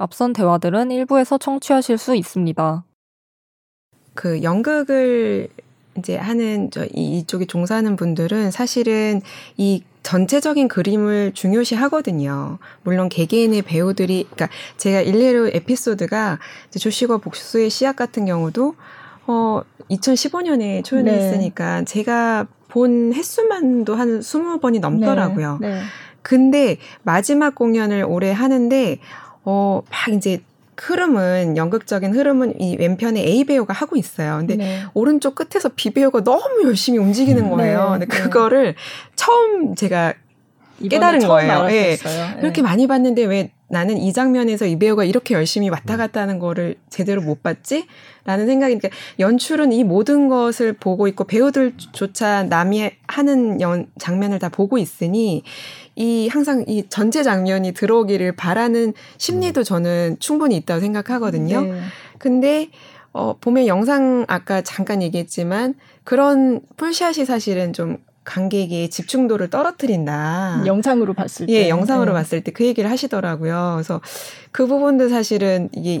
앞선 대화들은 일부에서 청취하실 수 있습니다. 그 연극을 이제 하는 저 이쪽에 종사하는 분들은 사실은 이 전체적인 그림을 중요시 하거든요. 물론 개개인의 배우들이, 그러니까 제가 일례로 에피소드가 조시거 복수의 씨앗 같은 경우도 어 2015년에 초연했으니까 네. 제가 본 횟수만도 한 20번이 넘더라고요. 네. 네. 근데 마지막 공연을 올해 하는데 어 막 이제 흐름은 연극적인 흐름은 이 왼편에 A 배우가 하고 있어요. 근데 네. 오른쪽 끝에서 B 배우가 너무 열심히 움직이는 음. 거예요. 네. 근데 네. 그거를 처음 제가 깨달은 거예요. 예. 네. 그렇게 많이 봤는데 왜 나는 이 장면에서 이 배우가 이렇게 열심히 왔다 갔다 하는 거를 제대로 못 봤지? 라는 생각이니까 연출은 이 모든 것을 보고 있고 배우들조차 남이 하는 연, 장면을 다 보고 있으니 이 항상 이 전체 장면이 들어오기를 바라는 심리도 저는 충분히 있다고 생각하거든요. 네. 근데 어 보면 영상 아까 잠깐 얘기했지만 그런 풀샷이 사실은 좀 관객의 집중도를 떨어뜨린다. 영상으로 봤을 때. 예, 영상으로 네. 봤을 때 그 얘기를 하시더라고요. 그래서 그 부분도 사실은 이게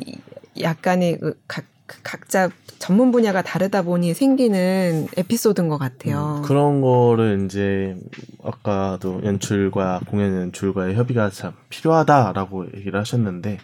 약간의 그 각, 각자 전문 분야가 다르다 보니 생기는 에피소드인 것 같아요. 음, 그런 거를 이제 아까도 연출과 공연 연출과의 협의가 참 필요하다라고 얘기를 하셨는데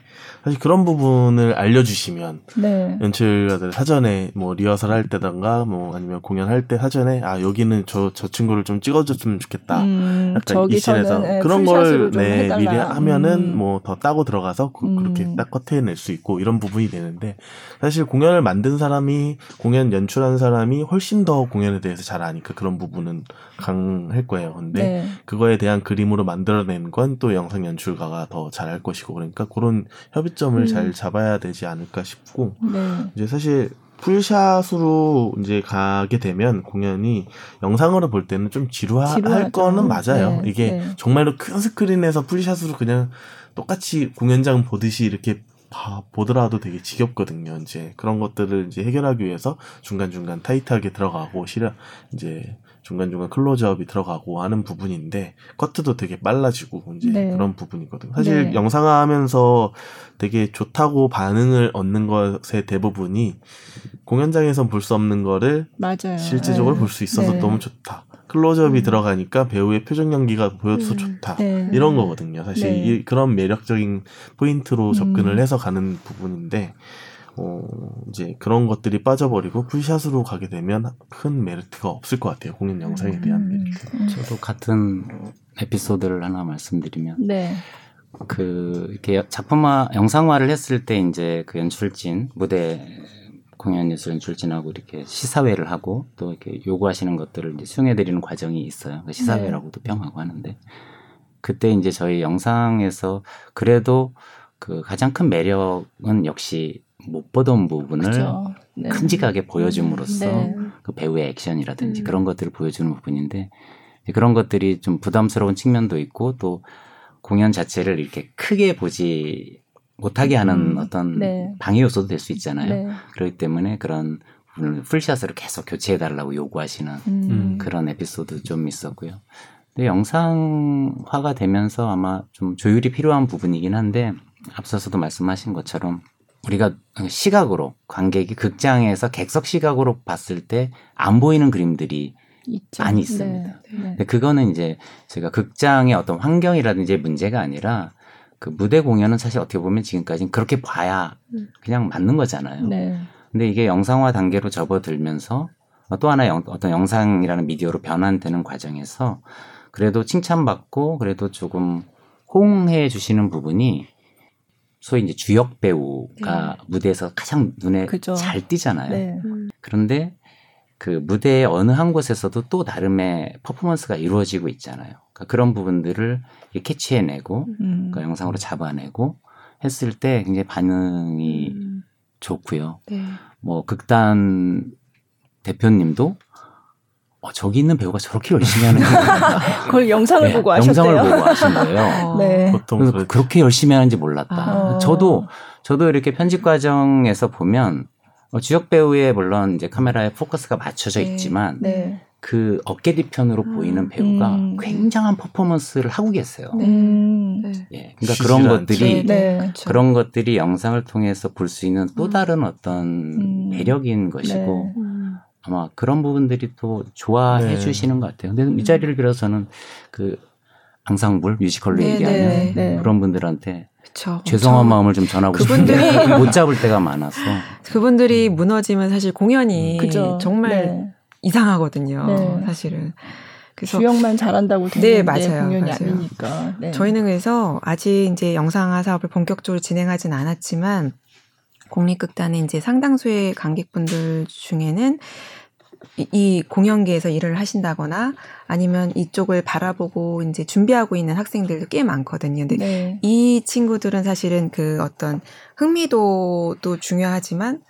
사실 그런 부분을 알려주시면 네. 연출가들 사전에 뭐 리허설 할 때던가 뭐 아니면 공연할 때 사전에 아 여기는 저 저 친구를 좀 찍어줬으면 좋겠다. 음, 약간 이 scene에서 네, 그런 걸 네, 미리 하면은 음. 뭐더 따고 들어가서 그, 렇게 음. 딱 커트해낼 수 있고 이런 부분이 되는데 사실 공연을 만든 사람 이 공연 연출한 사람이 훨씬 더 공연에 대해서 잘 아니까 그런 부분은 강할 거예요. 근데 네. 그거에 대한 그림으로 만들어낸 건 또 영상 연출가가 더 잘할 것이고 그러니까 그런 협의점을 음. 잘 잡아야 되지 않을까 싶고 네. 이제 사실 풀샷으로 이제 가게 되면 공연이 영상으로 볼 때는 좀 지루할 지루하죠. 거는 맞아요. 네, 이게 네. 정말로 큰 스크린에서 풀샷으로 그냥 똑같이 공연장 보듯이 이렇게 봐, 보더라도 되게 지겹거든요. 이제 그런 것들을 이제 해결하기 위해서 중간중간 타이트하게 들어가고 실현 이제 중간중간 클로즈업이 들어가고 하는 부분인데 커트도 되게 빨라지고 이제 네. 그런 부분이거든요. 사실 네. 영상화하면서 되게 좋다고 반응을 얻는 것의 대부분이 공연장에서 볼수 없는 거를 맞아요. 실제적으로 네. 볼수 있어서 네. 너무 좋다. 클로즈업이 음. 들어가니까 배우의 표정 연기가 보여서 음. 좋다. 네. 이런 거거든요. 사실 네. 이, 그런 매력적인 포인트로 접근을 음. 해서 가는 부분인데 어, 이제 그런 것들이 빠져버리고 full shot으로 가게 되면 큰 메리트가 없을 것 같아요. 공연 영상에 대한 음. 메리트. 음. 저도 같은 에피소드를 하나 말씀드리면. 네. 그, 이렇게 작품화, 영상화를 했을 때 이제 그 연출진, 무대 공연 예술 연출진하고 이렇게 시사회를 하고 또 이렇게 요구하시는 것들을 이제 수용해드리는 과정이 있어요. 그 시사회라고도 네. 표현하고 하는데 그때 이제 저희 영상에서 그래도 그 가장 큰 매력은 역시 못 보던 부분을 네. 큼직하게 보여줌으로써 네. 그 배우의 액션이라든지 음. 그런 것들을 보여주는 부분인데 그런 것들이 좀 부담스러운 측면도 있고 또 공연 자체를 이렇게 크게 보지 못하게 하는 음. 어떤 네. 방해 요소도 될 수 있잖아요. 네. 그렇기 때문에 그런 부분을 풀샷으로 계속 교체해 달라고 요구하시는 음. 그런 에피소드 좀 있었고요. 근데 영상화가 되면서 아마 좀 조율이 필요한 부분이긴 한데 앞서서도 말씀하신 것처럼 우리가 시각으로 관객이 극장에서 객석 시각으로 봤을 때 안 보이는 그림들이 있죠. 많이 있습니다. 네. 네. 근데 그거는 이제 제가 극장의 어떤 환경이라든지 문제가 아니라 그 무대 공연은 사실 어떻게 보면 지금까지는 그렇게 봐야 음. 그냥 맞는 거잖아요. 네. 근데 이게 영상화 단계로 접어들면서 또 하나의 영, 어떤 영상이라는 미디어로 변환되는 과정에서 그래도 칭찬받고 그래도 조금 호응해 주시는 부분이 소위 이제 주역 배우가 네. 무대에서 가장 눈에 그죠. 잘 띄잖아요. 네. 음. 그런데 그 무대의 어느 한 곳에서도 또 나름의 퍼포먼스가 이루어지고 있잖아요. 그러니까 그런 부분들을 캐치해내고 음. 그 영상으로 잡아내고 했을 때 굉장히 반응이 음. 좋고요. 네. 뭐 극단 대표님도 어, 저기 있는 배우가 저렇게 열심히 하는 그걸 영상을 네, 보고 하셨대요. 영상을 보고 하신 거예요. 어. 네. 보통 그래서 그렇게 열심히 하는지 몰랐다. 아. 저도 저도 이렇게 편집 과정에서 보면 어, 주역 배우에 물론 이제 카메라에 포커스가 맞춰져 네. 있지만 네. 그 어깨 뒤편으로 음. 보이는 배우가 음. 굉장한 퍼포먼스를 하고 계세요. 네. 음. 예, 그러니까 그런 것들이 네, 그렇죠. 그런 것들이 영상을 통해서 볼 수 있는 또 음. 다른 어떤 음. 매력인 것이고 네. 아마 그런 부분들이 또 좋아해 네. 주시는 것 같아요. 근데 이 자리를 빌어서는 그 앙상블 뮤지컬로 네, 얘기하는 네, 네. 그런 분들한테 그쵸, 죄송한 엄청. 마음을 좀 전하고 그분들이 싶은데 못 잡을 때가 많아서 그분들이 무너지면 사실 공연이 그쵸. 정말 네. 이상하거든요. 네. 사실은. 그래서 주역만 잘한다고 되는 네, 맞아요. 공연이 맞아요. 아니니까. 네. 저희는 그래서 아직 이제 영상화 사업을 본격적으로 진행하진 않았지만 공립극단의 이제 상당수의 관객분들 중에는 이, 이 공연계에서 일을 하신다거나 아니면 이쪽을 바라보고 이제 준비하고 있는 학생들도 꽤 많거든요. 근데 네. 이 친구들은 사실은 그 어떤 흥미도도 중요하지만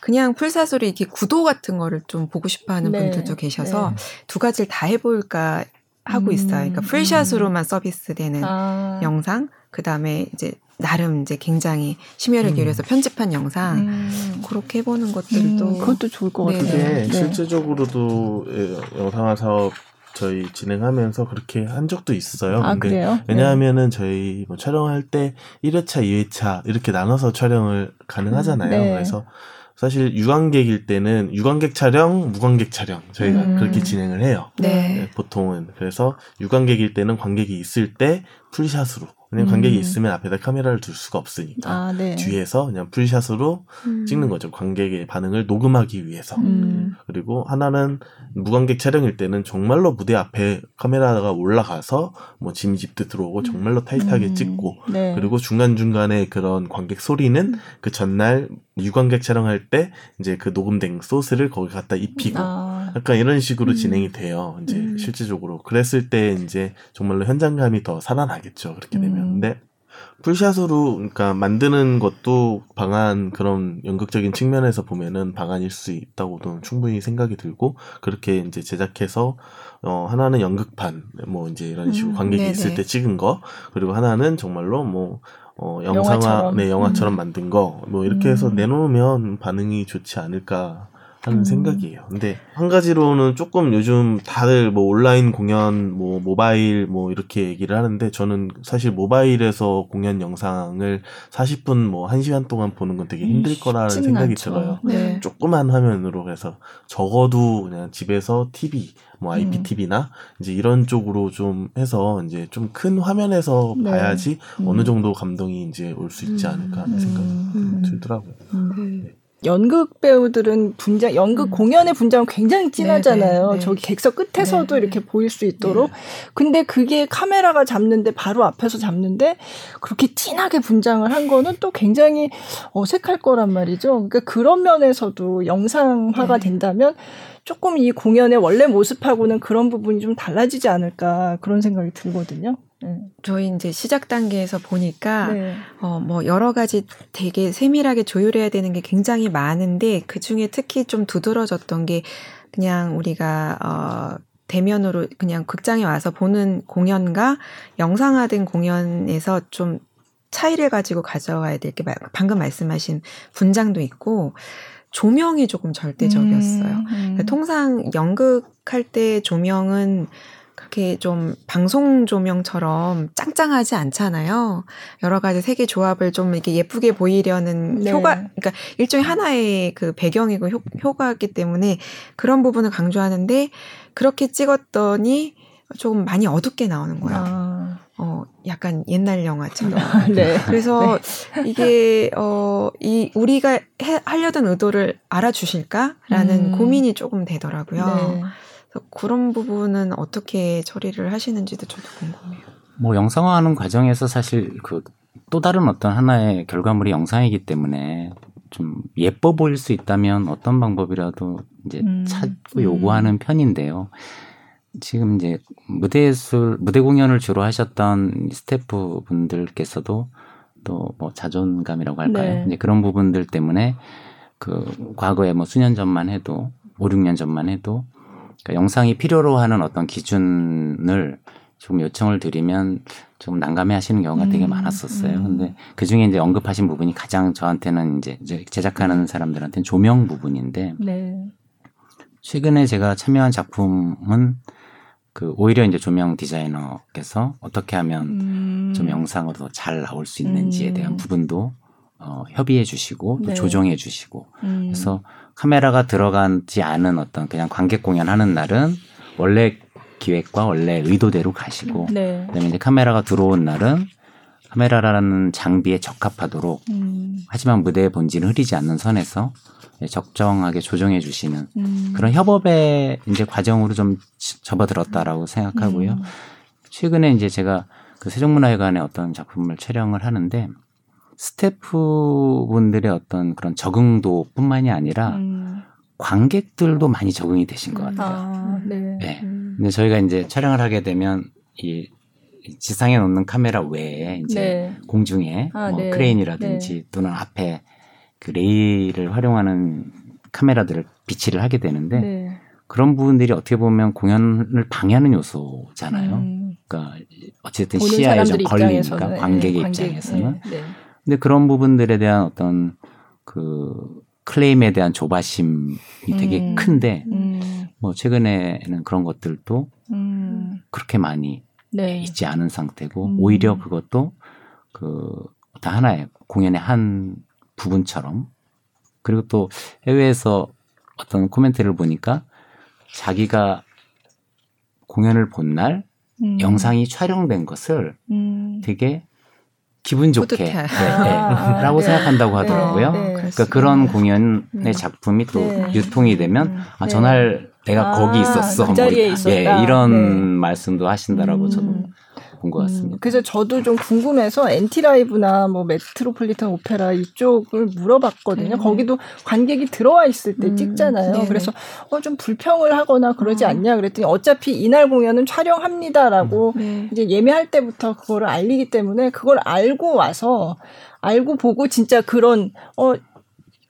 그냥 풀사슬이 이렇게 구도 같은 거를 좀 보고 싶어 하는 네. 분들도 계셔서 네. 두 가지를 다 해볼까 하고 있어요. 그러니까 음. 풀샷으로만 서비스되는 아. 영상, 그 다음에 이제 나름 이제 굉장히 심혈을 음. 기울여서 음. 편집한 영상 음. 그렇게 해보는 것들도 음, 그것도 좋을 것 같아요. 네. 네. 실제적으로도 예, 영상화 사업 저희 진행하면서 그렇게 한 적도 있어요. 아, 그래요? 왜냐하면은 네. 저희 뭐 촬영할 때 1회차, 2회차 이렇게 나눠서 촬영을 가능하잖아요. 네. 그래서 사실 유관객일 때는 유관객 촬영, 무관객 촬영 저희가 음. 그렇게 진행을 해요. 네. 네. 보통은 그래서 유관객일 때는 관객이 있을 때 풀샷으로 그냥 관객이 음. 있으면 앞에다 카메라를 둘 수가 없으니까 아, 네. 뒤에서 그냥 풀샷으로 음. 찍는 거죠. 관객의 반응을 녹음하기 위해서. 음. 그리고 하나는 무관객 촬영일 때는 정말로 무대 앞에 카메라가 올라가서 뭐 짐집도 들어오고 정말로 타이트하게 음. 찍고 네. 그리고 중간 중간에 그런 관객 소리는 음. 그 전날 유관객 촬영할 때 이제 그 녹음된 소스를 거기 갖다 입히고 아. 약간 이런 식으로 음. 진행이 돼요. 이제 실질적으로 그랬을 때 이제 정말로 현장감이 더 살아나겠죠. 그렇게 되면. 음. 근데 풀샷으로 그러니까 만드는 것도 방안 그런 연극적인 측면에서 보면은 방안일 수 있다고도 충분히 생각이 들고 그렇게 이제 제작해서 어 하나는 연극판 뭐 이제 이런 식으로 음, 관객이 네네. 있을 때 찍은 거 그리고 하나는 정말로 뭐 어, 영상화, 영화처럼. 네, 영화처럼 음. 만든 거, 뭐, 이렇게 해서 음. 내놓으면 반응이 좋지 않을까 하는 음. 생각이에요. 근데 한 가지로는 조금 요즘 다들 뭐 온라인 공연, 뭐 모바일 뭐 이렇게 얘기를 하는데 저는 사실 모바일에서 공연 영상을 40분 뭐 1시간 동안 보는 건 되게 힘들 거라는 생각이 않죠. 들어요. 네. 조그만 화면으로 해서 적어도 그냥 집에서 TV 뭐 IPTV나 음. 이제 이런 쪽으로 좀 해서 이제 좀 큰 화면에서 네. 봐야지 음. 어느 정도 감동이 이제 올 수 있지 않을까 하는 생각이 음. 들더라고요. 네. 연극 배우들은 분장, 연극 음. 공연의 분장은 굉장히 진하잖아요. 네, 네, 네. 저기 객석 끝에서도 네, 이렇게 보일 수 있도록. 네. 근데 그게 카메라가 잡는데 바로 앞에서 잡는데 그렇게 진하게 분장을 한 거는 또 굉장히 어색할 거란 말이죠. 그러니까 그런 면에서도 영상화가 네. 된다면 조금 이 공연의 원래 모습하고는 그런 부분이 좀 달라지지 않을까 그런 생각이 들거든요. 네. 저희 이제 시작 단계에서 보니까 네. 어뭐 여러 가지 되게 세밀하게 조율해야 되는 게 굉장히 많은데 그 중에 특히 좀 두드러졌던 게 그냥 우리가 어 대면으로 그냥 극장에 와서 보는 공연과 영상화된 공연에서 좀 차이를 가지고 가져와야 될 게 방금 말씀하신 분장도 있고 조명이 조금 절대적이었어요. 음, 음. 그러니까 통상 연극할 때 조명은 그렇게 좀 방송 조명처럼 짱짱하지 않잖아요. 여러 가지 색의 조합을 좀 이렇게 예쁘게 보이려는 네. 효과, 그러니까 일종의 하나의 그 배경이고 효, 효과였기 때문에 그런 부분을 강조하는데 그렇게 찍었더니 조금 많이 어둡게 나오는 거예요. 아. 어, 약간 옛날 영화처럼. 네. 그래서 네. 이게, 어, 이, 우리가 해, 하려던 의도를 알아주실까라는 음. 고민이 조금 되더라고요. 네. 그런 부분은 어떻게 처리를 하시는지도 저도 궁금해요. 뭐 영상화하는 과정에서 사실 그 또 다른 어떤 하나의 결과물이 영상이기 때문에 좀 예뻐 보일 수 있다면 어떤 방법이라도 이제 음. 찾고 요구하는 음. 편인데요. 지금 이제 무대 예술, 무대 공연을 주로 하셨던 스태프 분들께서도 또 뭐 자존감이라고 할까요? 네. 이제 그런 부분들 때문에 그 과거에 뭐 수년 전만 해도 5, 6년 전만 해도 그러니까 영상이 필요로 하는 어떤 기준을 좀 요청을 드리면 좀 난감해 하시는 경우가 음, 되게 많았었어요. 음. 근데 그 중에 이제 언급하신 부분이 가장 저한테는 이제 제작하는 사람들한테는 조명 부분인데. 네. 최근에 제가 참여한 작품은 그 오히려 이제 조명 디자이너께서 어떻게 하면 음. 좀 영상으로 잘 나올 수 있는지에 음. 대한 부분도 어, 협의해 주시고 또 네. 조정해 주시고 음. 그래서 카메라가 들어가지 않은 어떤 그냥 관객 공연하는 날은 원래 기획과 원래 의도대로 가시고 네. 그다음에 이제 카메라가 들어온 날은 카메라라는 장비에 적합하도록 음. 하지만 무대의 본질은 흐리지 않는 선에서 적정하게 조정해 주시는 음. 그런 협업의 이제 과정으로 좀 접어들었다라고 생각하고요. 음. 최근에 이제 제가 그 세종문화회관에 어떤 작품을 촬영을 하는데 스태프분들의 어떤 그런 적응도뿐만이 아니라 음. 관객들도 많이 적응이 되신 것 같아요. 아, 네. 네. 음. 근데 저희가 이제 촬영을 하게 되면 이 지상에 놓는 카메라 외에 이제 네. 공중에 아, 뭐 네. 크레인이라든지 네. 또는 앞에 그 레일을 활용하는 카메라들을 비치를 하게 되는데 네. 그런 부분들이 어떻게 보면 공연을 방해하는 요소잖아요. 음. 그러니까 어쨌든 시야에 좀 걸리니까 관객의 네, 입장에서는. 네, 네. 근데 그런 부분들에 대한 어떤 그 클레임에 대한 조바심이 되게 음. 큰데 음. 뭐 최근에는 그런 것들도 음. 그렇게 많이 네. 있지 않은 상태고 음. 오히려 그것도 그 어떤 하나의 공연의 한 부분처럼 그리고 또 해외에서 어떤 코멘트를 보니까 자기가 공연을 본날 음. 영상이 촬영된 것을 음. 되게 기분 좋게 네, 네, 아, 라고 네. 생각한다고 하더라고요. 네, 네, 그러니까 그런 공연의 음. 작품이 또 네. 유통이 되면 음. 아 전날 내가 아, 거기 있었어. 그 뭐. 예, 이런 말씀도 하신다라고 음. 저도 본것 음, 같습니다. 음, 그래서 저도 좀 궁금해서 엔티라이브나 뭐 메트로폴리탄 오페라 이쪽을 물어봤거든요. 음. 거기도 관객이 들어와 있을 때 음, 찍잖아요. 네네. 그래서 어, 좀 불평을 하거나 그러지 어. 않냐 그랬더니 어차피 이날 공연은 촬영합니다라고 음. 네. 이제 예매할 때부터 그거를 알리기 때문에 그걸 알고 와서 알고 보고 진짜 그런 어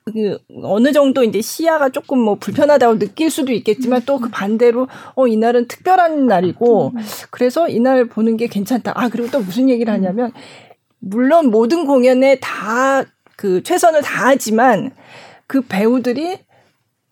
그 어느 정도 이제 시야가 조금 뭐 불편하다고 느낄 수도 있겠지만 또 그 반대로 어 이날은 특별한 날이고 그래서 이날 보는 게 괜찮다. 아 그리고 또 무슨 얘기를 하냐면 물론 모든 공연에 다 그 최선을 다하지만 그 배우들이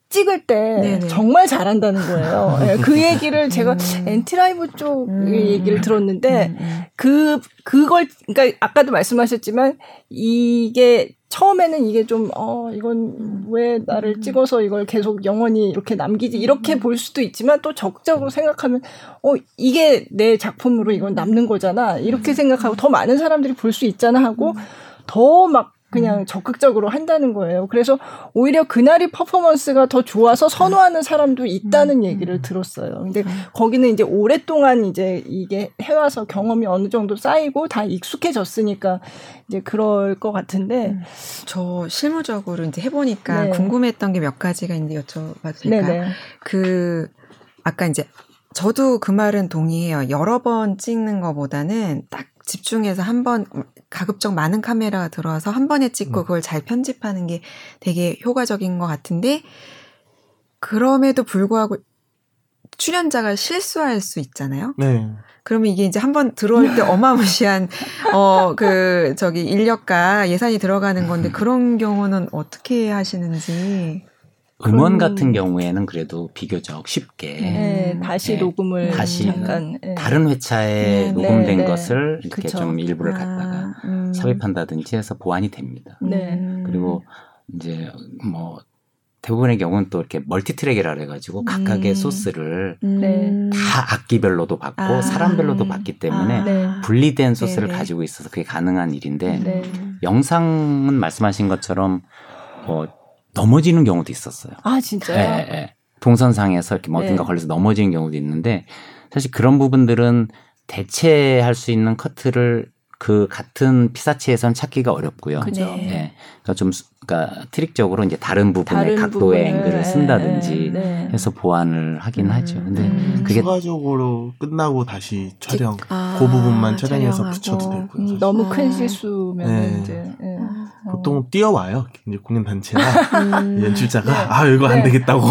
찍을 때 네네. 정말 잘한다는 거예요. 네, 그 얘기를 제가 음. NT Live 쪽 음. 얘기를 들었는데 음. 음. 그 그걸 그러니까 아까도 말씀하셨지만 이게 처음에는 이게 좀, 어, 이건 왜 나를 음. 찍어서 이걸 계속 영원히 이렇게 남기지, 이렇게 음. 볼 수도 있지만 또 적극적으로 생각하면, 어, 이게 내 작품으로 이건 남는 거잖아. 이렇게 음. 생각하고 더 많은 사람들이 볼 수 있잖아 하고 더 막 그냥 음. 적극적으로 한다는 거예요. 그래서 오히려 그날이 퍼포먼스가 더 좋아서 선호하는 사람도 있다는 음. 얘기를 들었어요. 근데 음. 거기는 이제 오랫동안 이제 이게 해와서 경험이 어느 정도 쌓이고 다 익숙해졌으니까 이제 그럴 것 같은데 저 실무적으로 이제 해보니까 네. 궁금했던 게 몇 가지가 있는데 여쭤봐도 될까요? 네네. 그 아까 이제 저도 그 말은 동의해요. 여러 번 찍는 것보다는 딱 집중해서 한 번 가급적 많은 카메라가 들어와서 한 번에 찍고 음. 그걸 잘 편집하는 게 되게 효과적인 것 같은데 그럼에도 불구하고 출연자가 실수할 수 있잖아요. 네. 그러면 이게 이제 한번 들어올 때 어마무시한 어 그 저기 인력과 예산이 들어가는 건데 그런 경우는 어떻게 하시는지. 음원 같은 경우에는 그래도 비교적 쉽게 네, 다시 네, 녹음을 다시 잠깐 네. 다른 회차에 네, 녹음된 네, 것을 이렇게 그쵸. 좀 일부를 갖다가 아, 음. 삽입한다든지 해서 보완이 됩니다. 네. 그리고 이제 뭐 대부분의 경우는 또 이렇게 멀티트랙이라 그래가지고 각각의 음. 소스를 음. 다 악기별로도 받고 아. 사람별로도 받기 때문에 아, 분리된 소스를 네네. 가지고 있어서 그게 가능한 일인데 영상은 말씀하신 것처럼 뭐 넘어지는 경우도 있었어요. 아 진짜요? 네, 네. 동선상에서 이렇게 뭐 어딘가 네. 걸려서 넘어지는 경우도 있는데 사실 그런 부분들은 대체할 수 있는 커트를 그 같은 피사체에선 찾기가 어렵고요. 그죠. 네. 그러니까 좀 그러니까 트릭적으로 이제 다른 부분의 다른 각도의 부분을. 앵글을 쓴다든지 네, 네. 해서 보완을 하긴 음. 하죠. 근데 음. 그게 추가적으로 끝나고 다시 촬영 아, 그 부분만 촬영해서 촬영하고. 붙여도 되고요. 음, 너무 큰 아. 실수면 네. 이제 네. 보통 뛰어와요. 이제 공연 단체나 음. 연출자가 네. 아 이거 안 네. 되겠다고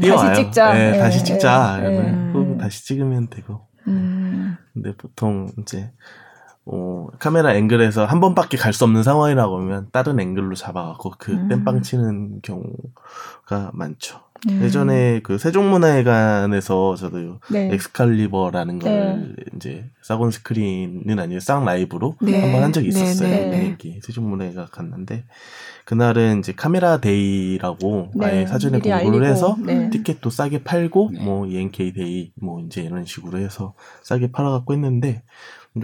뛰어와요. 다시 찍자. 네, 다시 찍자. 네. 다시 찍으면 되고. 음. 근데 보통 이제 어, 카메라 앵글에서 한 번밖에 갈 수 없는 상황이라고 하면 다른 앵글로 잡아갖고 그 음. 땜빵 치는 경우가 많죠. 음. 예전에 그 세종문화회관에서 저도 네. 엑스칼리버라는 걸 네. 이제 SAC on Screen은 아니고 SAC Live로 네. 한번 한 적이 있었어요. 네, 네. 네. 세종문화회관 갔는데 그날은 이제 카메라 day라고 네. 아예 사전에 공지를 알리고. 해서 티켓도 싸게 팔고 뭐 ENK day 뭐 이제 이런 식으로 해서 싸게 팔아갖고 했는데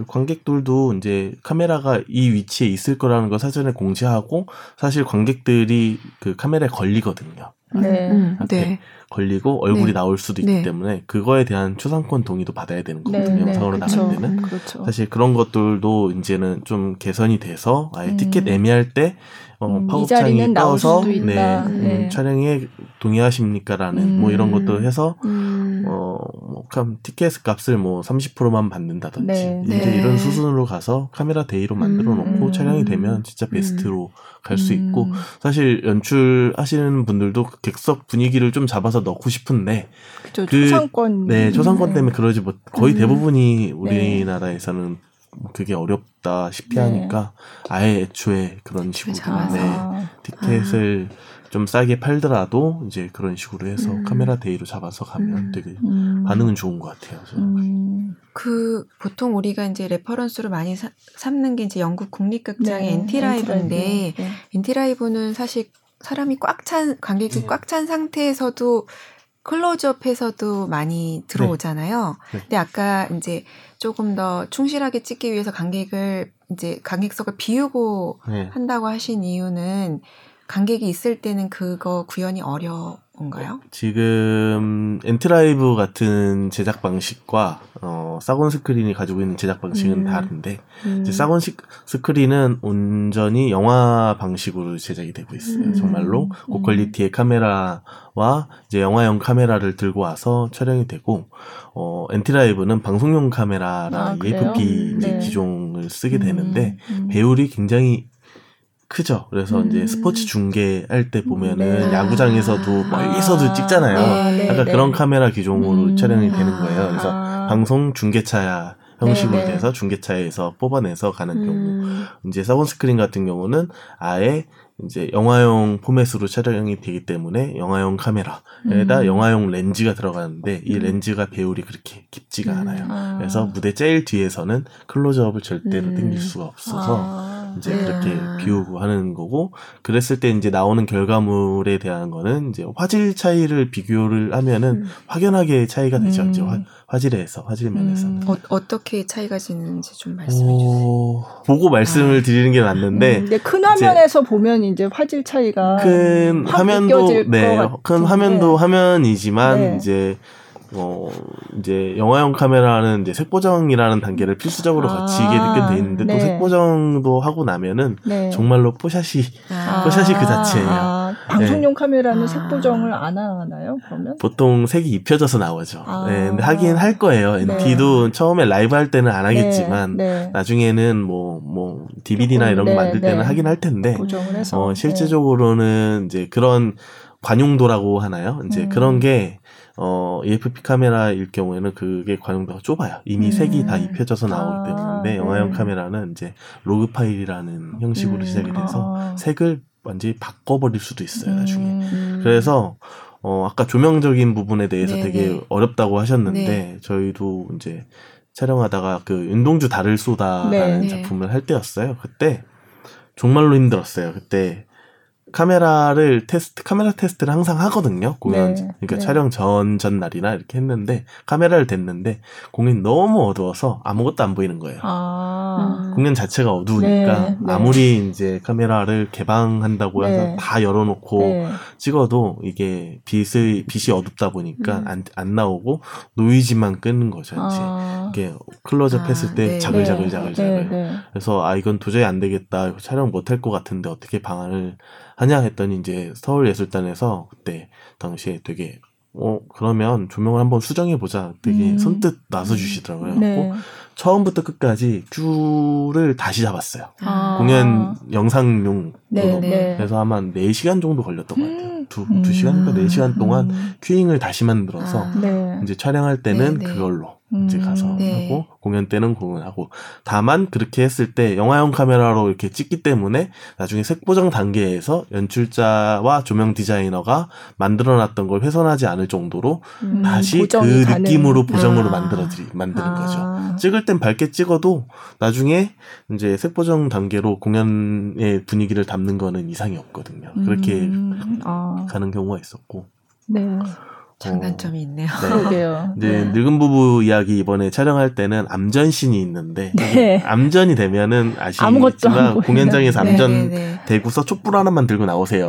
관객들도 이제 카메라가 이 위치에 있을 거라는 걸 사전에 공지하고 사실 관객들이 그 카메라에 걸리거든요. 네. 음, 네. 걸리고 얼굴이 네. 나올 수도 있기 네. 때문에 그거에 대한 초상권 동의도 받아야 되는 네, 거거든요. 네. 영상으로 나갈 때는. 음, 그렇죠. 사실 그런 것들도 이제는 좀 개선이 돼서 아예 음. 티켓 예매할 때 어, 음, 팝업창이 떠서 네, 음, 촬영에 동의하십니까라는 뭐 이런 것도 해서 음. 어, 뭐, 티켓 값을 뭐 30%만 받는다든지 네. 이제 네. 이런 수순으로 가서 카메라 day로 만들어 놓고 음. 촬영이 되면 진짜 베스트로 음. 갈수 있고 사실 연출하시는 분들도 객석 분위기를 좀 잡아서 넣고 싶은데 그쵸, 그 초상권 네 초상권 네. 때문에 그러지 못 거의 대부분이 우리나라에서는 그게 어렵다시피 네. 하니까 아예 애초에 그런 식으로 네, 티켓을 아. 좀 싸게 팔더라도 이제 그런 식으로 해서 음. 카메라 day로 잡아서 가면 음. 되게 음. 반응은 좋은 것 같아요. 음. 그 보통 우리가 이제 reference로 많이 사, 삼는 게 이제 영국 국립극장의 네. NT Live인데 네. NT Live는 사실 사람이 꽉 찬 관객이 네. 꽉찬 상태에서도 클로즈업해서도 많이 들어오잖아요. 네. 네. 근데 아까 이제 조금 더 충실하게 찍기 위해서 관객을 이제 관객석을 비우고 네. 한다고 하신 이유는 관객이 있을 때는 그거 구현이 어려운가요? 지금 NT Live 같은 제작 방식과 어, SAC on Screen이 가지고 있는 제작 방식은 음. 다른데 음. SAC on 스크린은 온전히 영화 방식으로 제작이 되고 있어요. 음. 정말로 고quality의 카메라와 이제 영화용 카메라를 들고 와서 촬영이 되고 어, NT Live는 방송용 카메라랑 아, EFP 네. 기종을 쓰게 되는데 음, 음. 배율이 굉장히 크죠. 그래서 음. 이제 스포츠 중계할 때 보면은 네. 야구장에서도 멀리서도 아. 찍잖아요. 아, 네, 약간 네. 그런 카메라 기종으로 음. 촬영이 되는 거예요. 그래서 아. 방송 중계차 형식으로 네, 네. 돼서 중계차에서 뽑아내서 가는 음. 경우. 이제 SAC on Screen 같은 경우는 아예 이제 영화용 포맷으로 촬영이 되기 때문에 영화용 카메라에다 음. 영화용 렌즈가 들어가는데 이 음. 렌즈가 배율이 그렇게 깊지가 음. 않아요. 아. 그래서 무대 제일 뒤에서는 클로즈업을 절대로 음. 당길 수가 없어서 아. 이제 네. 그렇게 비우고 하는 거고 그랬을 때 이제 나오는 결과물에 대한 거는 이제 화질 차이를 비교를 하면은 음. 확연하게 차이가 되죠. 음. 이제 화, 질에서 화질 면에서는 음. 어, 떻게 차이가 지는지 좀 말씀해 주세요. 보고 말씀을 아. 드리는 게 맞는데 음, 큰 화면에서 보면 이제 화질 차이가 큰 화면도 네 큰 화면도 화면이지만 네. 이제 어 이제 영화용 카메라는 이제 색보정이라는 단계를 필수적으로 아. 거치게 돼 있는데 네. 또 색보정도 하고 나면은 네. 정말로 포샷이 아. 포샷이 그 자체예요. 아. 방송용 네. 카메라는 색보정을 안 하나요? 그러면 보통 색이 입혀져서 나오죠. 아. 네, 근데 하긴 할 거예요. NT도 네. 처음에 라이브 할 때는 안 하겠지만 네. 나중에는 뭐뭐 뭐 DVD나 이런 거 만들 때는 하긴 할 텐데 어 실제적으로는 이제 그런 관용도라고 하나요? 이제 음. 그런 게 어, EFP 카메라일 경우에는 그게 관용도가 좁아요. 이미 음. 색이 다 입혀져서 나오기 아, 때문에 네. 영화용 카메라는 이제 로그 파일이라는 형식으로 음. 시작이 돼서 아. 색을 완전히 바꿔버릴 수도 있어요, 나중에. 음. 그래서 어, 아까 조명적인 부분에 대해서 네 되게 네. 어렵다고 하셨는데 네. 저희도 이제 촬영하다가 그 윤동주 달을 쏘다라는 네. 작품을 할 때였어요. 그때 정말로 힘들었어요. 그때 카메라를 테스트 카메라 테스트를 항상 하거든요 공연 네, 그러니까 네. 촬영 전 전날이나 이렇게 했는데 카메라를 댔는데 공연이 너무 어두워서 아무것도 안 보이는 거예요. 아. 공연 자체가 어두우니까 네, 네. 아무리 이제 카메라를 개방한다고 해서 네. 다 열어놓고 네. 찍어도 이게 빛의 빛이 어둡다 보니까 음. 안, 안 나오고 노이즈만 끄는 거죠. 이제 아. 이게 클로즈업 아, 했을 때 자글자글 자글자글 그래서 아 이건 도저히 안 되겠다 촬영 못 할 것 같은데 어떻게 방안을 하냐 했더니 이제 서울예술단에서 그때 당시에 되게 어 그러면 조명을 한번 수정해 보자 되게 음. 선뜻 나서 주시더라고요. 네. 처음부터 끝까지 큐를 다시 잡았어요. 아. 공연 영상용으로. 네, 네. 그래서 아마 4시간 정도 걸렸던 것 같아요. 두, 음. 2시간인가 4시간 동안 음. 큐잉을 다시 만들어서 아. 네. 이제 촬영할 때는 네, 네. 그걸로 이제 가서 음, 네. 하고 공연 때는 공연하고 다만 그렇게 했을 때 영화용 카메라로 이렇게 찍기 때문에 나중에 색보정 단계에서 연출자와 조명 디자이너가 만들어놨던 걸 훼손하지 않을 정도로 음, 다시 그 느낌으로 보정으로 아. 만들어드리 만드는 아. 거죠. 찍을 땐 밝게 찍어도 나중에 이제 색보정 단계로 공연의 분위기를 담는 거는 이상이 없거든요. 그렇게 음. 아. 가는 경우가 있었고. 네. 장단점이 있네요. 네. 그러게요. 이제 네. 늙은 부부 이야기 이번에 촬영할 때는 암전신이 있는데 네. 암전이 되면은 아시겠지만 공연장에서 네. 암전 네, 네, 대구서 촛불 하나만 들고 나오세요.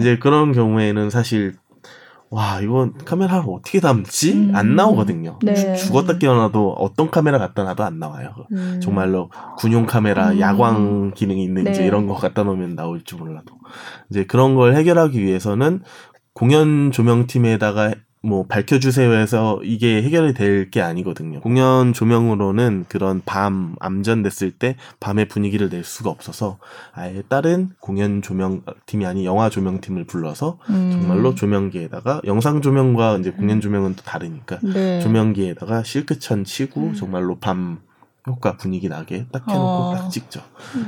이제 그런 경우에는 사실 와 이건 카메라를 어떻게 담지 음. 안 나오거든요. 네. 죽었다 깨어나도 어떤 카메라 갖다 놔도 안 나와요. 음. 정말로 군용 카메라 음. 야광 기능이 있는 네. 이제 이런 거 갖다 놓으면 나올지 몰라도 이제 그런 걸 해결하기 위해서는 공연 조명팀에다가 뭐 밝혀주세요 해서 이게 해결이 될 게 아니거든요. 공연 조명으로는 그런 밤 암전됐을 때 밤의 분위기를 낼 수가 없어서 아예 다른 공연 조명팀이 아닌 영화 조명팀을 불러서 음. 정말로 조명기에다가 영상 조명과 이제 공연 조명은 또 다르니까 네. 조명기에다가 실크천 치고 음. 정말로 밤 효과 분위기 나게 딱 해놓고 어. 딱 찍죠.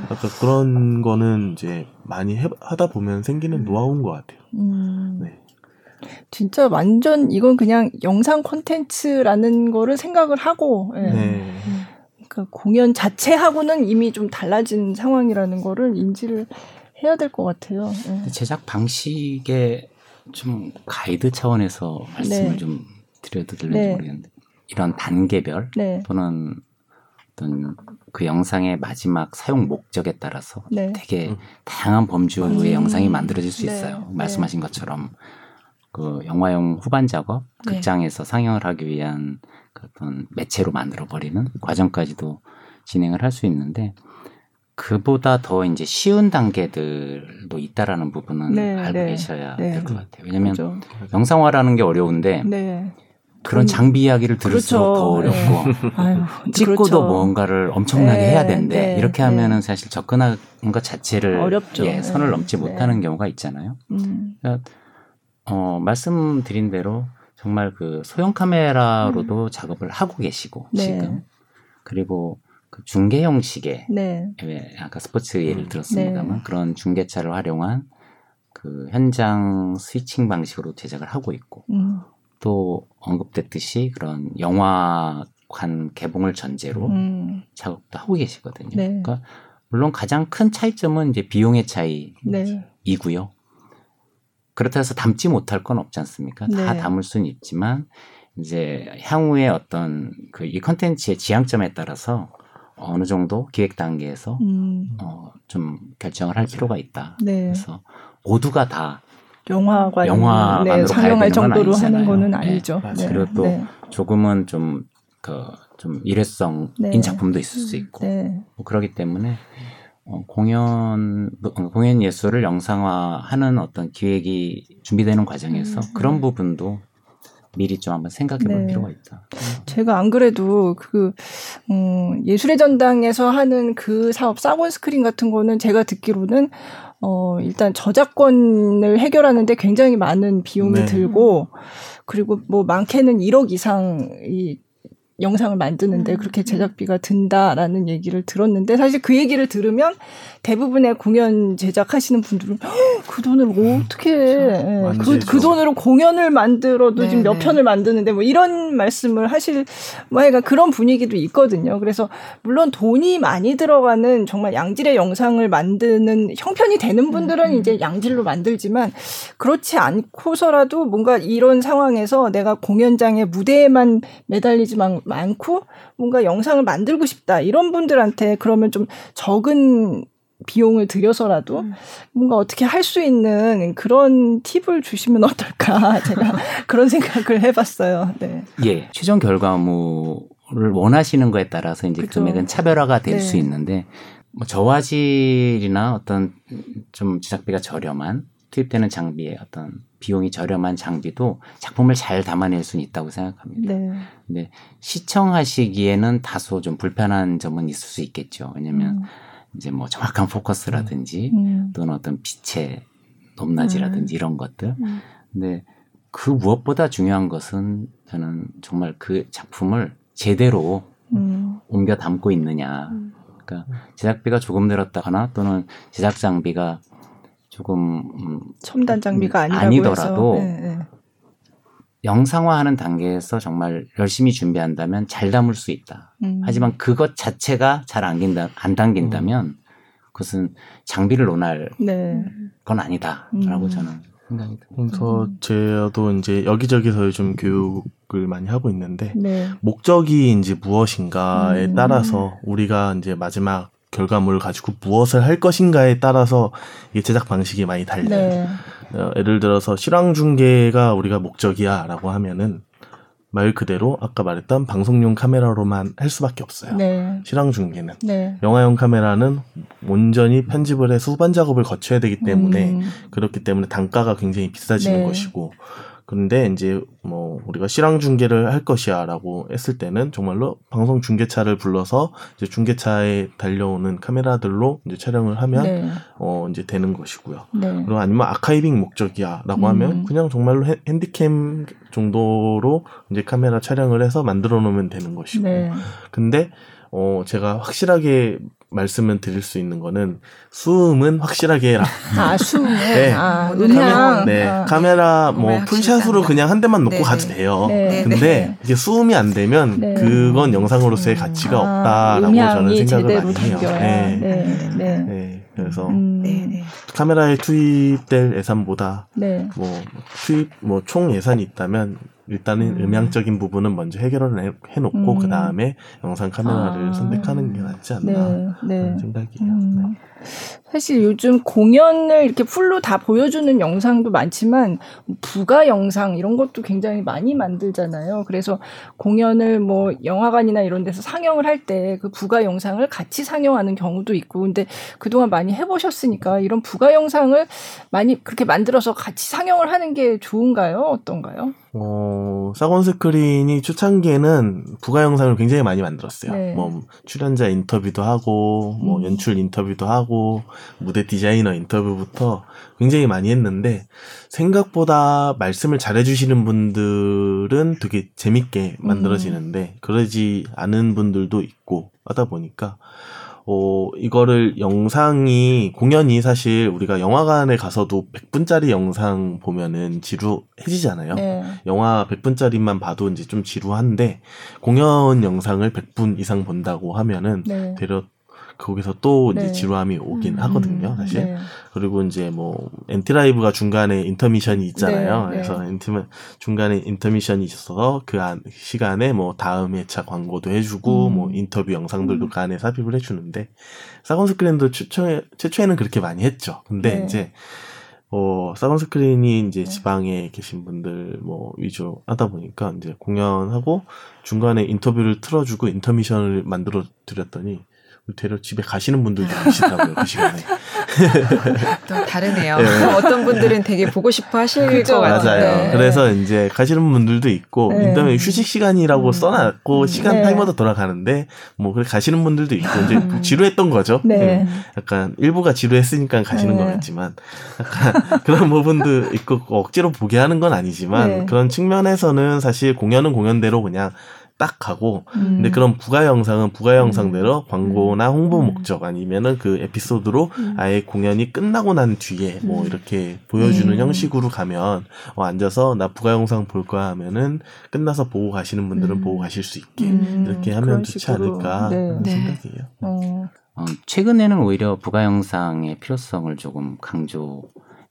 아까 그런 거는 이제 많이 해, 하다 보면 생기는 음. 노하우인 것 같아요. 음. 네. 진짜 완전 이건 그냥 영상 콘텐츠라는 거를 생각을 하고 예. 네. 그러니까 공연 자체하고는 이미 좀 달라진 상황이라는 거를 인지를 해야 될 것 같아요. 예. 제작 방식에 좀 가이드 차원에서 말씀을 네. 좀 드려도 될지 네. 모르겠는데 이런 단계별 네. 또는 어떤 그 영상의 마지막 사용 목적에 따라서 네. 되게 음. 다양한 범주의 음. 영상이 만들어질 수 네. 있어요. 네. 말씀하신 것처럼 그 영화용 후반 작업, 네. 극장에서 상영을 하기 위한 그 어떤 매체로 만들어 버리는 과정까지도 진행을 할 수 있는데 그보다 더 이제 쉬운 단계들도 있다라는 부분은 네, 알고 네, 계셔야 네. 될것 같아요. 왜냐하면 그렇죠. 영상화라는 게 어려운데 네. 그런 장비 이야기를 들을수록 그렇죠. 더 어렵고 네. 아유, 찍고도 그렇죠. 뭔가를 엄청나게 네, 해야 네, 이렇게 하면은 사실 접근하는 것 자체를 어렵죠. 예, 선을 넘지 못하는 경우가 있잖아요. 음. 그러니까 어, 말씀드린 대로 정말 그 소형 카메라로도 음. 작업을 하고 계시고 네. 지금 그리고 그 중계 형식의 네. 아까 스포츠 예를 음. 들었습니다만 네. 그런 중계차를 활용한 그 현장 스위칭 방식으로 제작을 하고 있고 음. 또 언급됐듯이 그런 영화관 개봉을 전제로 음. 작업도 하고 계시거든요. 네. 그러니까 물론 가장 큰 차이점은 이제 비용의 차이이고요. 네. 그렇다 해서 담지 못할 건 없지 않습니까? 네. 다 담을 수는 있지만 이제 향후에 어떤 그 이 컨텐츠의 지향점에 따라서 어느 정도 기획 단계에서 음. 어, 좀 결정을 할 필요가 있다. 네. 그래서 모두가 다 영화관 영화관으로 네, 상영할 정도로 하는 거는 네, 아니죠. 네, 그리고 또 네. 조금은 좀그 좀 일회성인 네. 작품도 있을 수 있고 네. 뭐 그러기 때문에 어, 공연 공연 예술을 영상화하는 어떤 기획이 준비되는 과정에서 음. 그런 부분도 미리 좀 한번 생각해 볼 네. 필요가 있다. 제가 안 그래도 그, 음, 예술의 전당에서 하는 그 사업, 사본 스크린 같은 거는 제가 듣기로는, 어, 일단 저작권을 해결하는데 굉장히 많은 비용이 네. 들고, 그리고 뭐 많게는 1억 이상이 영상을 만드는데 음. 그렇게 제작비가 든다라는 얘기를 들었는데 사실 그 얘기를 들으면 대부분의 공연 제작하시는 분들은 그 돈을 뭐 어떻게 해. 그, 그 돈으로 공연을 만들어도 네, 지금 몇 네. 편을 만드는데 뭐 이런 말씀을 하실 뭐 그런 분위기도 있거든요. 그래서 물론 돈이 많이 들어가는 정말 양질의 영상을 만드는 형편이 되는 분들은 음. 이제 양질로 만들지만 그렇지 않고서라도 뭔가 이런 상황에서 내가 공연장에 무대에만 매달리지만 많고 뭔가 영상을 만들고 싶다 이런 분들한테 그러면 좀 적은 비용을 들여서라도 음. 뭔가 어떻게 할 수 있는 그런 팁을 주시면 어떨까 제가 그런 생각을 해봤어요. 네. 예, 최종 결과물을 원하시는 거에 따라서 이제 그쵸. 금액은 차별화가 될수 네. 있는데 뭐 저화질이나 어떤 좀 제작비가 저렴한 투입되는 장비의 어떤 비용이 저렴한 장비도 작품을 잘 담아낼 수는 있다고 생각합니다. 네. 근데 시청하시기에는 다소 좀 불편한 점은 있을 수 있겠죠. 왜냐면 음. 이제 뭐 정확한 포커스라든지 음. 또는 어떤 빛의 높낮이라든지 음. 이런 것들. 음. 근데 그 무엇보다 중요한 것은 저는 정말 그 작품을 제대로 음. 옮겨 담고 있느냐. 음. 그러니까 제작비가 조금 늘었다거나 또는 제작 장비가 조금 음, 첨단 장비가 아니더라도 네, 네. 영상화하는 단계에서 정말 열심히 준비한다면 잘 담을 수 있다. 음. 하지만 그것 자체가 잘안안 당긴다면 음. 그것은 장비를 논할 네. 건 아니다라고 음. 저는 생각이 듭니다. 그래서 저도 이제 여기저기서 요즘 교육을 많이 하고 있는데 네. 목적이 이제 무엇인가에 음. 따라서 우리가 이제 마지막 결과물을 가지고 무엇을 할 것인가에 따라서 이 제작 방식이 많이 달라요. 네. 어, 예를 들어서 실황 중계가 우리가 목적이야라고 하면은 말 그대로 아까 말했던 방송용 카메라로만 할 수밖에 없어요. 네. 실황 중계는 네. 영화용 카메라는 온전히 편집을 해서 후반 작업을 거쳐야 되기 때문에 음. 그렇기 때문에 단가가 굉장히 비싸지는 네. 것이고 근데 이제 뭐 우리가 실황 중계를 할 것이야라고 했을 때는 정말로 방송 중계차를 불러서 이제 중계차에 달려오는 카메라들로 이제 촬영을 하면 네. 어 이제 되는 것이고요. 네. 그리고 아니면 아카이빙 목적이야라고 음. 하면 그냥 정말로 핸디캠 정도로 이제 카메라 촬영을 해서 만들어 놓으면 되는 것이고. 네. 근데 어 제가 확실하게 말씀을 드릴 수 있는 거는 수음은 확실하게 해라. 아, 수음. 네. 아, 음량. 네. 아. 카메라 뭐 풀샷으로 그냥 한 대만 놓고 네. 가도 돼요. 네. 근데 네. 이게 수음이 안 되면 네. 그건 영상으로서의 가치가 아, 없다라고 저는 생각을 많이 해요. 네. 네. 네. 네. 그래서 음. 카메라에 투입될 예산보다 뭐 투입 뭐 총 예산이 있다면 일단은 음. 음향적인 부분은 먼저 해결을 해 놓고 음. 그 다음에 영상 카메라를 아. 선택하는 게 낫지 않나 네. 네. 생각이에요. 음. 네. 사실 요즘 공연을 이렇게 풀로 다 보여주는 영상도 많지만 부가 영상 이런 것도 굉장히 많이 만들잖아요. 그래서 공연을 뭐 영화관이나 이런 데서 상영을 할 때 그 부가 영상을 같이 상영하는 경우도 있고 근데 그동안 많이 해보셨으니까 이런 부가 영상을 많이 그렇게 만들어서 같이 상영을 하는 게 좋은가요? 어떤가요? 어, 사건 스크린이 초창기에는 부가 영상을 굉장히 많이 만들었어요. 네. 뭐 출연자 인터뷰도 하고 뭐 음. 연출 인터뷰도 하고 무대 디자이너 인터뷰부터 굉장히 많이 했는데 생각보다 말씀을 잘해주시는 분들은 되게 재밌게 만들어지는데 음. 그러지 않은 분들도 있고 하다 보니까 어, 이거를 영상이, 공연이 사실 우리가 영화관에 가서도 100분짜리 영상 보면은 지루해지잖아요. 네. 영화 100분짜리만 봐도 이제 좀 지루한데, 공연 영상을 100분 이상 본다고 하면은, 네. 되려 거기서 또 이제 네. 지루함이 오긴 음, 하거든요, 사실. 네. 그리고 이제 뭐 NT Live가 중간에 intermission이 있잖아요. 네, 네. 그래서 인터 중간에 intermission이 있어서 그 안, 시간에 뭐 다음 회차 광고도 해주고 음. 뭐 인터뷰 영상들도 음. 그 안에 삽입을 해주는데 SAC on Screen도 최초에 최초에는 그렇게 많이 했죠. 근데 네. 이제 어, SAC on Screen이 이제 네. 지방에 계신 분들 뭐 위주로 하다 보니까 이제 공연하고 중간에 인터뷰를 틀어주고 intermission을 만들어 드렸더니 되려 집에 가시는 분들도 계시더라고요 그 시간에. 또 다르네요. 네. 어떤 분들은 되게 보고 싶어 하실 그렇죠. 것 같아요. 맞아요. 그래서 이제 가시는 분들도 있고 네. 인터넷 휴식 시간이라고 음. 써놨고 음. 시간 네. 타이머도 돌아가는데 뭐 그래 가시는 분들도 있고 이제 음. 지루했던 거죠. 네. 약간 일부가 지루했으니까 가시는 네. 거겠지만 약간 그런 부분도 있고 억지로 보게 하는 건 아니지만 네. 그런 측면에서는 사실 공연은 공연대로 그냥 딱 가고 음. 근데 그런 부가 영상은 부가 영상대로 음. 광고나 홍보 음. 목적 아니면은 그 에피소드로 음. 아예 공연이 끝나고 난 뒤에 뭐 음. 이렇게 보여주는 음. 형식으로 가면 어 앉아서 나 부가 영상 볼 거야 하면은 끝나서 보고 가시는 분들은 보고 가실 수 있게 이렇게 하면 좋지 식으로. 않을까 네. 네. 생각이에요. 어. 어, 최근에는 오히려 부가 영상의 필요성을 조금 강조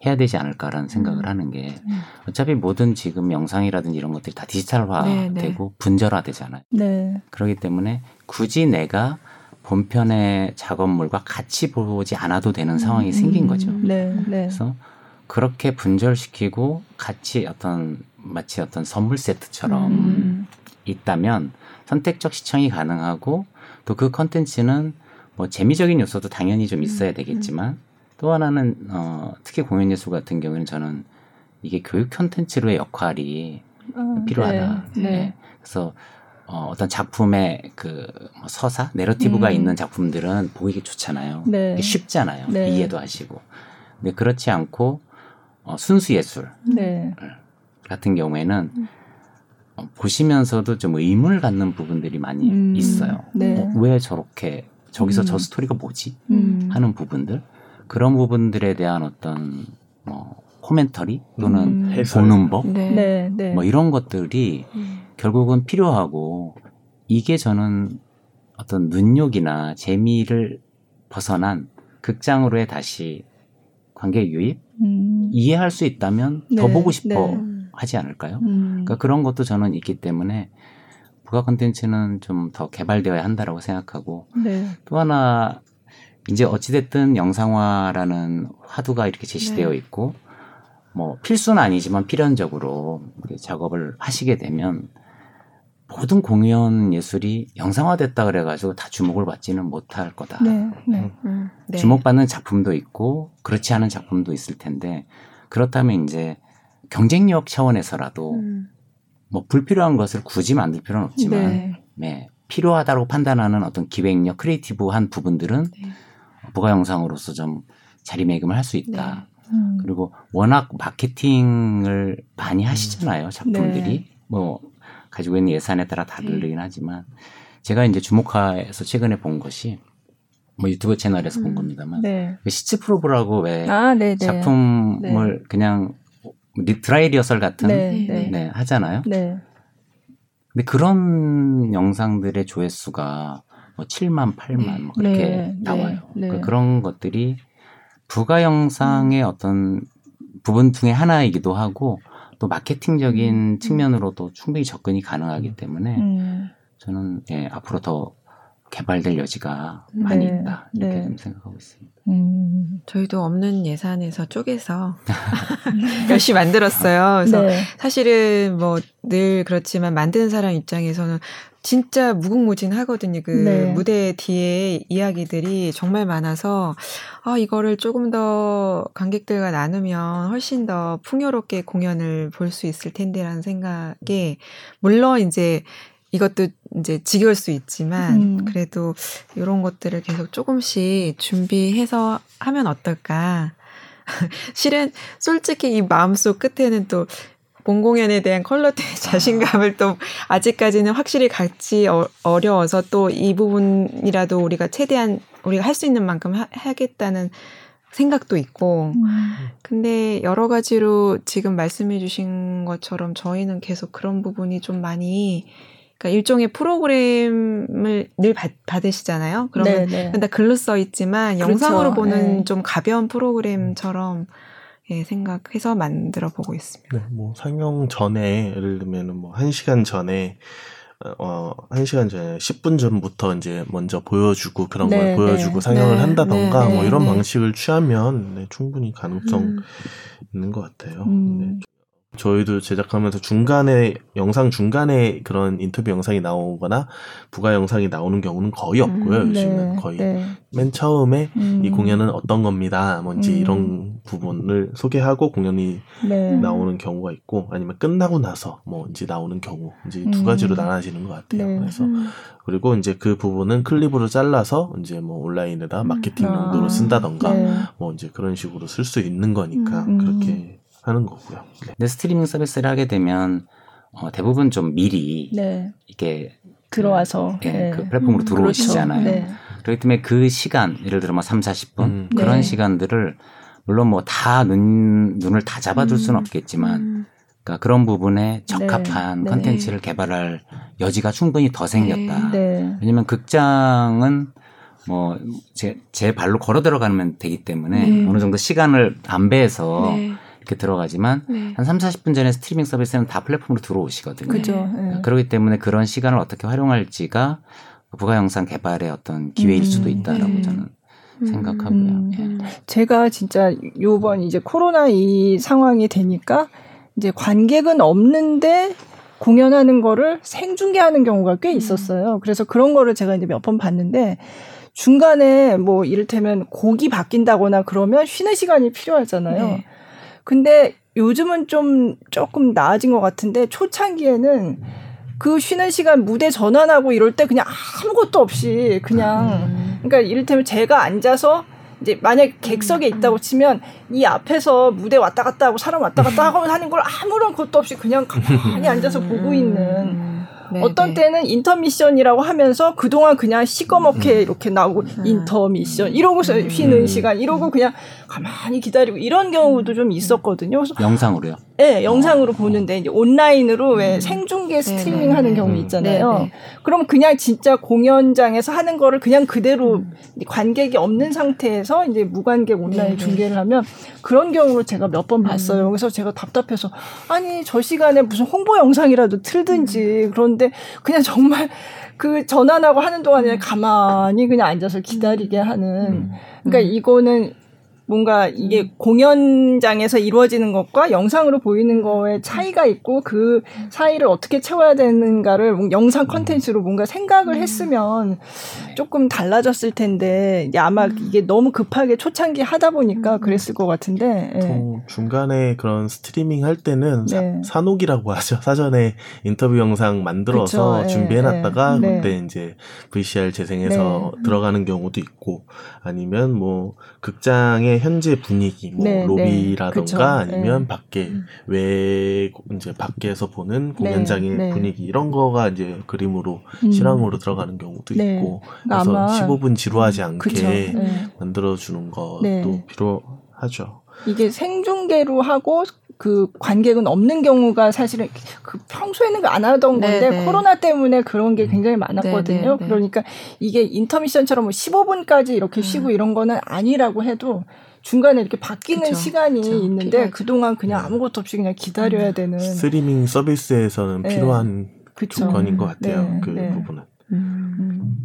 해야 되지 않을까라는 생각을 음. 하는 게 음. 어차피 모든 지금 영상이라든지 이런 것들이 다 디지털화되고 네, 네. 분절화되잖아요. 네. 그렇기 때문에 굳이 내가 본편의 작업물과 같이 보지 않아도 되는 상황이 음. 생긴 거죠. 네, 네. 그래서 그렇게 분절시키고 같이 어떤 마치 어떤 선물 세트처럼 음. 있다면 선택적 시청이 가능하고 또 그 컨텐츠는 뭐 재미적인 요소도 당연히 좀 있어야 음. 되겠지만 또 하나는 어, 특히 공연 예술 같은 경우에는 저는 이게 교육 콘텐츠로의 역할이 어, 필요하다. 네. 네. 그래서 어, 어떤 작품의 그뭐 서사, 내러티브가 음. 있는 작품들은 보기 좋잖아요. 네. 쉽잖아요. 네. 이해도 하시고. 근데 그렇지 않고 어, 순수 예술 네. 같은 경우에는 음. 어, 보시면서도 좀 의문을 갖는 부분들이 많이 음. 있어요. 네. 어, 왜 저렇게 저기서 음. 저 스토리가 뭐지? 음. 하는 부분들 그런 부분들에 대한 어떤 뭐 코멘터리 또는 음. 보는 법, 네. 네. 네. 뭐 이런 것들이 음. 결국은 필요하고 이게 저는 어떤 눈욕이나 재미를 벗어난 극장으로의 다시 관객 유입 음. 이해할 수 있다면 네. 더 보고 싶어 네. 하지 않을까요? 음. 그러니까 그런 것도 저는 있기 때문에 부가 콘텐츠는 좀 더 개발되어야 한다라고 생각하고 네. 또 하나 이제 어찌됐든 영상화라는 화두가 이렇게 제시되어 네. 있고 뭐 필수는 아니지만 필연적으로 작업을 하시게 되면 모든 공연 예술이 영상화됐다 그래가지고 다 주목을 받지는 못할 거다. 네, 네. 음. 음 네. 주목받는 작품도 있고 그렇지 않은 작품도 있을 텐데 그렇다면 이제 경쟁력 차원에서라도 음. 뭐 불필요한 것을 굳이 만들 필요는 없지만 네. 네. 필요하다고 판단하는 어떤 기획력, creative한 부분들은 네. 부가 영상으로서 좀 자리매김을 할 수 있다. 네. 음. 그리고 워낙 마케팅을 많이 하시잖아요, 작품들이. 네. 뭐 가지고 있는 예산에 따라 다르긴 하지만 제가 이제 주목해서 최근에 본 것이 뭐 유튜브 채널에서 음. 본 겁니다만 네. 그 시츠 프로브라고 왜 아, 작품을 네. 그냥 드라이 리허설 같은 네, 네. 네 하잖아요. 네. 근데 그런 영상들의 조회수가 뭐 7만, 8만 뭐 그렇게 네, 나와요. 그러니까 그런 것들이 부가 영상의 음. 어떤 부분 중에 하나이기도 하고 또 마케팅적인 음. 측면으로도 충분히 접근이 가능하기 음. 때문에 음. 저는 예, 앞으로 더 개발될 여지가 많이 네, 있다 이렇게 네. 생각하고 있습니다. 음. 저희도 없는 예산에서 쪼개서 열심히 만들었어요. 그래서 네. 사실은 뭐 늘 그렇지만 만드는 사람 입장에서는 진짜 무궁무진하거든요. 그 네. 무대 뒤에 이야기들이 정말 많아서 아 이거를 조금 더 관객들과 나누면 훨씬 더 풍요롭게 공연을 볼 수 있을 텐데라는 생각에 물론 이제 이것도 이제 지겨울 수 있지만 음. 그래도 이런 것들을 계속 조금씩 준비해서 하면 어떨까. 실은 솔직히 이 마음속 끝에는 또 본 공연에 대한 컬러트의 자신감을 또 아직까지는 확실히 갖지 어, 어려워서 또 이 부분이라도 우리가 최대한 우리가 할 수 있는 만큼 하, 하겠다는 생각도 있고. 음. 근데 여러 가지로 지금 말씀해 주신 것처럼 저희는 계속 그런 부분이 좀 많이 그러니까 일종의 프로그램을 늘 받, 받으시잖아요. 그러면 네, 네. 글로 써 있지만 그렇죠. 영상으로 보는 네. 좀 가벼운 프로그램처럼 예, 생각해서 만들어 보고 있습니다. 네, 뭐 상영 전에 예를 들면 뭐 1시간 전에 어, 1시간 전에 10분 전부터 이제 먼저 보여주고 그런 네, 걸 보여주고 네, 상영을 네, 한다던가 네, 뭐 이런 네. 방식을 취하면 네, 충분히 가능성 음. 있는 것 같아요. 음. 네. 저희도 제작하면서 중간에 영상 중간에 그런 인터뷰 영상이 나오거나 부가 영상이 나오는 경우는 거의 음, 없고요. 음, 요즘은 네, 거의 네. 맨 처음에 음. 이 공연은 어떤 겁니다. 뭔지 음. 이런 부분을 소개하고 공연이 네. 나오는 경우가 있고 아니면 끝나고 나서 뭐 이제 나오는 경우 이제 두 음. 가지로 나눠지는 것 같아요. 네. 그래서 음. 그리고 이제 그 부분은 클립으로 잘라서 이제 뭐 온라인에다 마케팅 용도로 아, 쓴다던가 네. 뭐 이제 그런 식으로 쓸 수 있는 거니까 그렇게 하는 거고요. 네. 근데 스트리밍 서비스를 하게 되면 어, 대부분 좀 미리 네. 이게 들어와서 그, 예, 네. 그 플랫폼으로 음, 들어오시잖아요. 그렇죠. 네. 그렇기 때문에 그 시간 예를 들어 뭐 3, 40분 음. 그런 네. 시간들을 물론 뭐 다 눈, 눈을 다 잡아줄 수는 음. 없겠지만 음. 그러니까 그런 부분에 적합한 네. 컨텐츠를 개발할 여지가 충분히 더 생겼다. 왜냐면 극장은 뭐, 제, 제 발로 걸어 들어가면 되기 때문에 어느 정도 시간을 안배해서 이렇게 들어가지만 네. 한 3, 40분 전에 스트리밍 서비스는 다 플랫폼으로 들어오시거든요. 그죠. 네. 그렇기 때문에 그런 시간을 어떻게 활용할지가 부가 영상 개발의 어떤 기회일 음, 수도 있다라고 네. 저는 생각하고요. 음, 예. 제가 진짜 요번 이제 코로나 이 상황이 되니까 이제 관객은 없는데 공연하는 거를 생중계하는 경우가 꽤 음. 있었어요. 그래서 그런 거를 제가 이제 몇 번 봤는데 중간에 뭐 이를테면 곡이 바뀐다거나 그러면 쉬는 시간이 필요하잖아요. 네. 근데 요즘은 좀 조금 나아진 것 같은데 초창기에는 그 쉬는 시간 무대 전환하고 이럴 때 그냥 아무것도 없이 그냥 음. 그러니까 이를테면 제가 앉아서 이제 만약 객석에 있다고 치면 이 앞에서 무대 왔다 갔다 하고 사람 왔다 갔다 하고 하는 걸 아무런 것도 없이 그냥 가만히 앉아서 보고 있는 네, 어떤 네. 때는 인터미션이라고 하면서 그동안 그냥 시꺼멓게 음. 이렇게 나오고 음. 인터미션 이러고서 음. 쉬는 시간 이러고 그냥 가만히 기다리고 이런 경우도 좀 있었거든요. 그래서 영상으로요? 네, 영상으로 어. 보는데 이제 온라인으로 왜 생중계 네, 스트리밍 네, 하는 경우 있잖아요. 네, 그럼 그냥 진짜 공연장에서 하는 거를 그냥 그대로 음. 관객이 없는 상태에서 이제 무관객 온라인 중계를 하면 그런 경우를 제가 몇 번 봤어요. 그래서 제가 답답해서 아니 저 시간에 무슨 홍보 영상이라도 틀든지 그런데 그냥 정말 그 전환하고 하는 동안에 가만히 그냥 앉아서 기다리게 하는. 그러니까 이거는 뭔가 이게 음. 공연장에서 이루어지는 것과 영상으로 보이는 거에 차이가 있고 그 사이를 어떻게 채워야 되는가를 영상 컨텐츠로 뭔가 생각을 음. 했으면 조금 달라졌을 텐데 아마 음. 이게 너무 급하게 초창기 하다 보니까 그랬을 것 같은데 예. 중간에 그런 스트리밍 할 때는 네. 사, 녹이라고 하죠 사전에 인터뷰 영상 만들어서 그쵸, 예, 준비해놨다가 예, 그때 이제 VCR 재생해서 네. 들어가는 경우도 있고 아니면 뭐 극장 의 현재 분위기, 뭐 네, 네. 로비라던가 네. 아니면 밖에 음. 외 이제 밖에서 보는 네, 공연장의 네. 분위기 이런 거가 이제 그림으로 음. 실황으로 들어가는 경우도 네. 있고 그래서 아마, 15분 지루하지 않게 만들어 주는 것도 필요하죠. 이게 생중계로 하고 그 관객은 없는 경우가 사실은 그 평소에는 안 하던 건데 네네. 코로나 때문에 그런 게 굉장히 많았거든요. 네네. 그러니까 이게 인터미션처럼 뭐 15분까지 이렇게 음. 쉬고 이런 거는 아니라고 해도 중간에 이렇게 바뀌는 그쵸, 시간이 그쵸, 있는데 필요하죠. 그동안 그냥 네. 아무것도 없이 그냥 기다려야 음. 되는 스트리밍 서비스에서는 네. 필요한 그쵸. 조건인 것 같아요. 네. 그 네. 부분은. 음.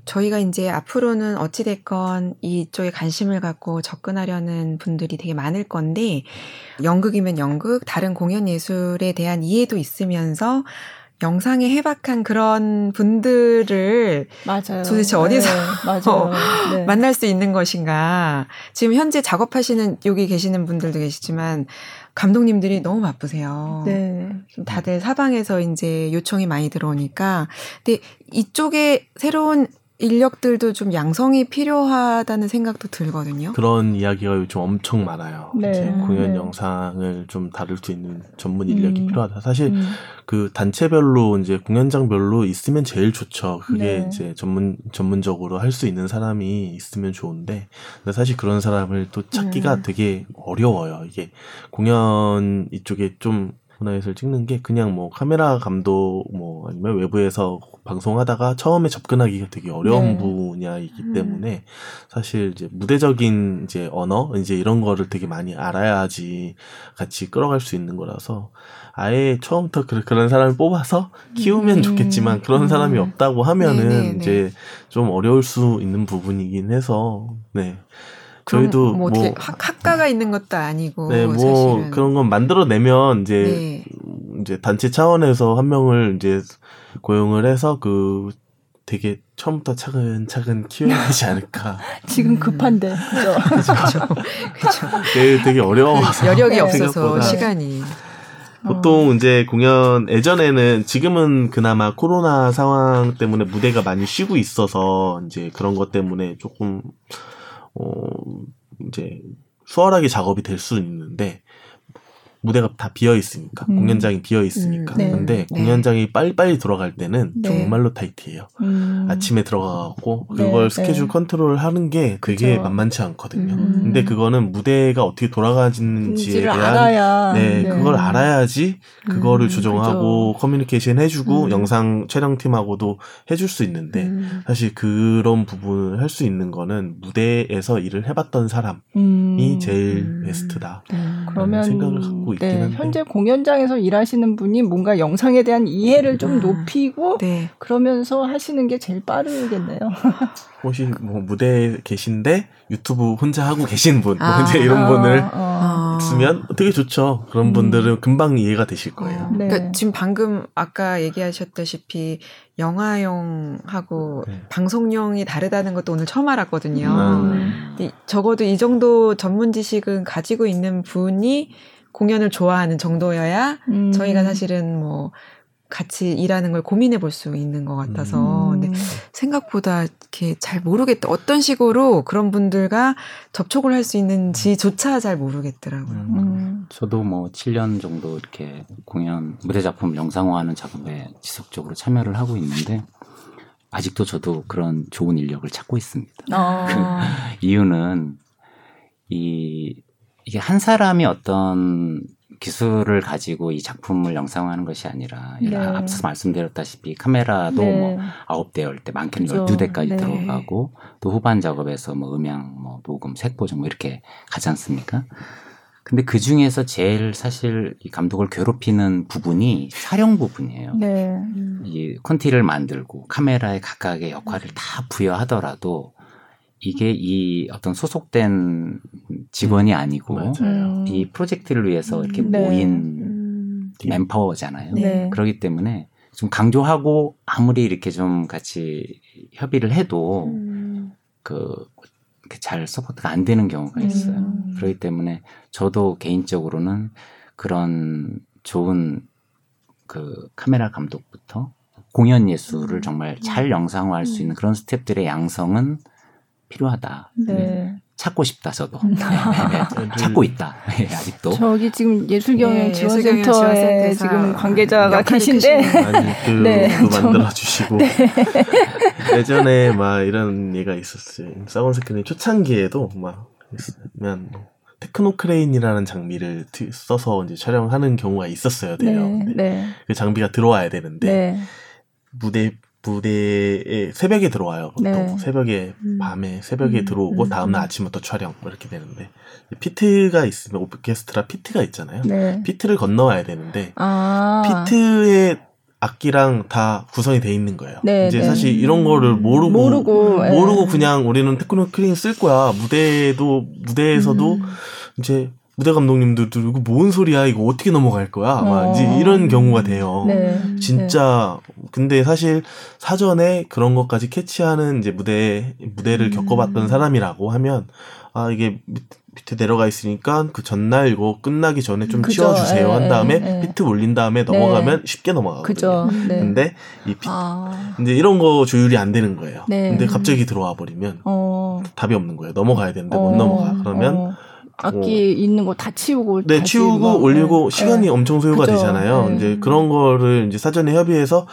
음. 저희가 이제 앞으로는 어찌됐건 이쪽에 관심을 갖고 접근하려는 분들이 되게 많을 건데, 연극이면 연극, 다른 공연 예술에 대한 이해도 있으면서 영상에 해박한 그런 분들을 맞아요. 도대체 어디서 네, 어, 네. 만날 수 있는 것인가. 지금 현재 작업하시는 여기 계시는 분들도 계시지만 감독님들이 너무 바쁘세요. 네. 다들 사방에서 이제 요청이 많이 들어오니까 근데 이쪽에 새로운 인력들도 좀 양성이 필요하다는 생각도 들거든요. 그런 이야기가 요즘 엄청 많아요. 네. 이제 공연 네. 영상을 좀 다룰 수 있는 전문 인력이 음. 필요하다. 사실 음. 그 단체별로 이제 공연장별로 있으면 제일 좋죠. 그게 네. 이제 전문 전문적으로 할 수 있는 사람이 있으면 좋은데 근데 사실 그런 사람을 또 찾기가 네. 되게 어려워요. 이게 공연 이쪽에 좀 문화예술 찍는 게 그냥 뭐 카메라 감독 뭐 아니면 외부에서 방송하다가 처음에 접근하기가 되게 어려운 네. 분야이기 음. 때문에 사실 이제 무대적인 이제 언어 이제 이런 거를 되게 많이 알아야지 같이 끌어갈 수 있는 거라서 아예 처음부터 그, 그런 사람을 뽑아서 키우면 음. 좋겠지만 그런 사람이 음. 없다고 하면은 네네네. 이제 좀 어려울 수 있는 부분이긴 해서 네. 저희도 뭐, 뭐 학, 학과가 있는 것도 아니고 네, 뭐 사실은. 그런 건 만들어 내면 이제 네. 이제 단체 차원에서 한 명을 이제 고용을 해서 그 되게 처음부터 차근차근 키워야 되지 않을까. 지금 급한데. 그렇죠. 그렇죠. 되게, 되게 어려워서. 여력이 네. 없어서 시간이. 보통 어. 이제 공연 예전에는 지금은 그나마 코로나 상황 때문에 무대가 많이 쉬고 있어서 이제 그런 것 때문에 조금 어, 이제 수월하게 작업이 될 수는 있는데 무대가 다 비어 있으니까 음. 공연장이 비어 있으니까 음. 네. 근데 네. 공연장이 빨리빨리 돌아갈 때는 네. 정말로 타이트해요 음. 아침에 들어가고 그걸 네. 스케줄 네. 컨트롤 하는 게 되게 그쵸. 만만치 않거든요 음. 근데 그거는 무대가 어떻게 돌아가지는지에 대한 알아야. 네, 네, 그걸 알아야지 그거를 음, 조정하고 그쵸. 커뮤니케이션 해주고 음. 영상 촬영팀하고도 해줄 수 있는데 음. 사실 그런 부분을 할 수 있는 거는 무대에서 일을 해봤던 사람이 제일 베스트다 그러면 생각을 갖고 하고 있기는 네, 현재 공연장에서 일하시는 분이 뭔가 영상에 대한 이해를 좀 아, 높이고 네. 그러면서 하시는 게 제일 빠르겠네요. 혹시 뭐 무대에 계신데 유튜브 혼자 하고 계신 분, 뭐 아, 뭐 이제 이런 분을 어, 어. 있으면 되게 좋죠. 그런 음. 분들은 금방 이해가 되실 거예요. 어, 네. 그러니까 지금 방금 아까 얘기하셨다시피 영화용하고 네. 방송용이 다르다는 것도 오늘 처음 알았거든요. 음. 적어도 이 정도 전문 지식은 가지고 있는 분이 공연을 좋아하는 정도여야 음. 저희가 사실은 뭐 같이 일하는 걸 고민해 볼 수 있는 것 같아서 음. 근데 생각보다 이렇게 잘 모르겠다 어떤 식으로 그런 분들과 접촉을 할 수 있는지조차 잘 모르겠더라고요. 음. 음. 저도 뭐 7년 정도 이렇게 공연 무대 작품 영상화하는 작업에 지속적으로 참여를 하고 있는데 아직도 저도 그런 좋은 인력을 찾고 있습니다. 어. 그 이유는 이 이게 한 사람이 어떤 기술을 가지고 이 작품을 영상화하는 것이 아니라 네. 앞서 말씀드렸다시피 카메라도 네. 뭐 아홉 대, 열 대, 많게는 열두 대까지 네. 들어가고 또 후반 작업에서 뭐 음향, 뭐 녹음, 색 보정 뭐 이렇게 가지 않습니까? 근데 그 중에서 제일 사실 이 감독을 괴롭히는 부분이 촬영 부분이에요. 네. 이 콘티를 만들고 카메라에 각각의 역할을 다 부여하더라도 이게 이 어떤 소속된 직원이 음, 아니고 음. 이 프로젝트를 위해서 이렇게 네. 모인 음. 맨파워잖아요. 네. 그렇기 때문에 좀 강조하고 아무리 이렇게 좀 같이 협의를 해도 음. 그 잘 support가 안 되는 경우가 있어요. 음. 그렇기 때문에 저도 개인적으로는 그런 좋은 그 카메라 감독부터 공연 예술을 음. 정말 잘 영상화할 수 있는 그런 스탭들의 양성은 필요하다. 네. 네. 찾고 싶다 저도. 네, 네, 찾고 있다. 아직도. 저기 지금 예술경영 지원센터에 지금 관계자가 계신데. 네, 만들어 주시고. 네. 예전에 막 이런 예가 있었어요. SAC on Screen 초창기에도 막면 Technocrane이라는 장비를 써서 이제 촬영하는 경우가 있었어요 돼요 그 장비가 들어와야 되는데 무대 무대에 새벽에 들어와요. 보통 네. 새벽에 음. 밤에 새벽에 음. 들어오고 음. 다음날 음. 아침부터 촬영 뭐 이렇게 되는데 pit가 있으면 오케스트라 pit가 있잖아요. 네. pit를 건너와야 되는데 아. 피트의 악기랑 다 구성이 돼 있는 거예요. 네, 이제 네. 사실 이런 거를 모르고 모르고, 예. 모르고 그냥 우리는 테크노 크린 쓸 거야. 무대도 무대에서도 음. 이제 무대 감독님들도 이거 뭔 소리야 이거 어떻게 넘어갈 거야 어. 막 이제 이런 경우가 돼요. 네. 진짜 네. 근데 사실 사전에 그런 것까지 캐치하는 이제 무대 무대를 음. 겪어봤던 사람이라고 하면 아 이게 밑에 내려가 있으니까 그 전날 이거 끝나기 전에 좀 그죠. 치워주세요 예, 한 다음에 에, 예, 예. 피트 올린 다음에 네. 넘어가면 쉽게 넘어가거든요. 그죠. 네. 근데 이 피, 아. 이제 이런 거 조율이 안 되는 거예요. 네. 근데 갑자기 들어와 버리면 어. 답이 없는 거예요. 넘어가야 되는데 어. 못 넘어가. 그러면 어. 악기 어. 있는 거 다 치우고 네 치우고 뭐, 올리고 네. 시간이 네. 엄청 소요가 그죠. 되잖아요. 네. 이제 그런 거를 이제 사전에 협의해서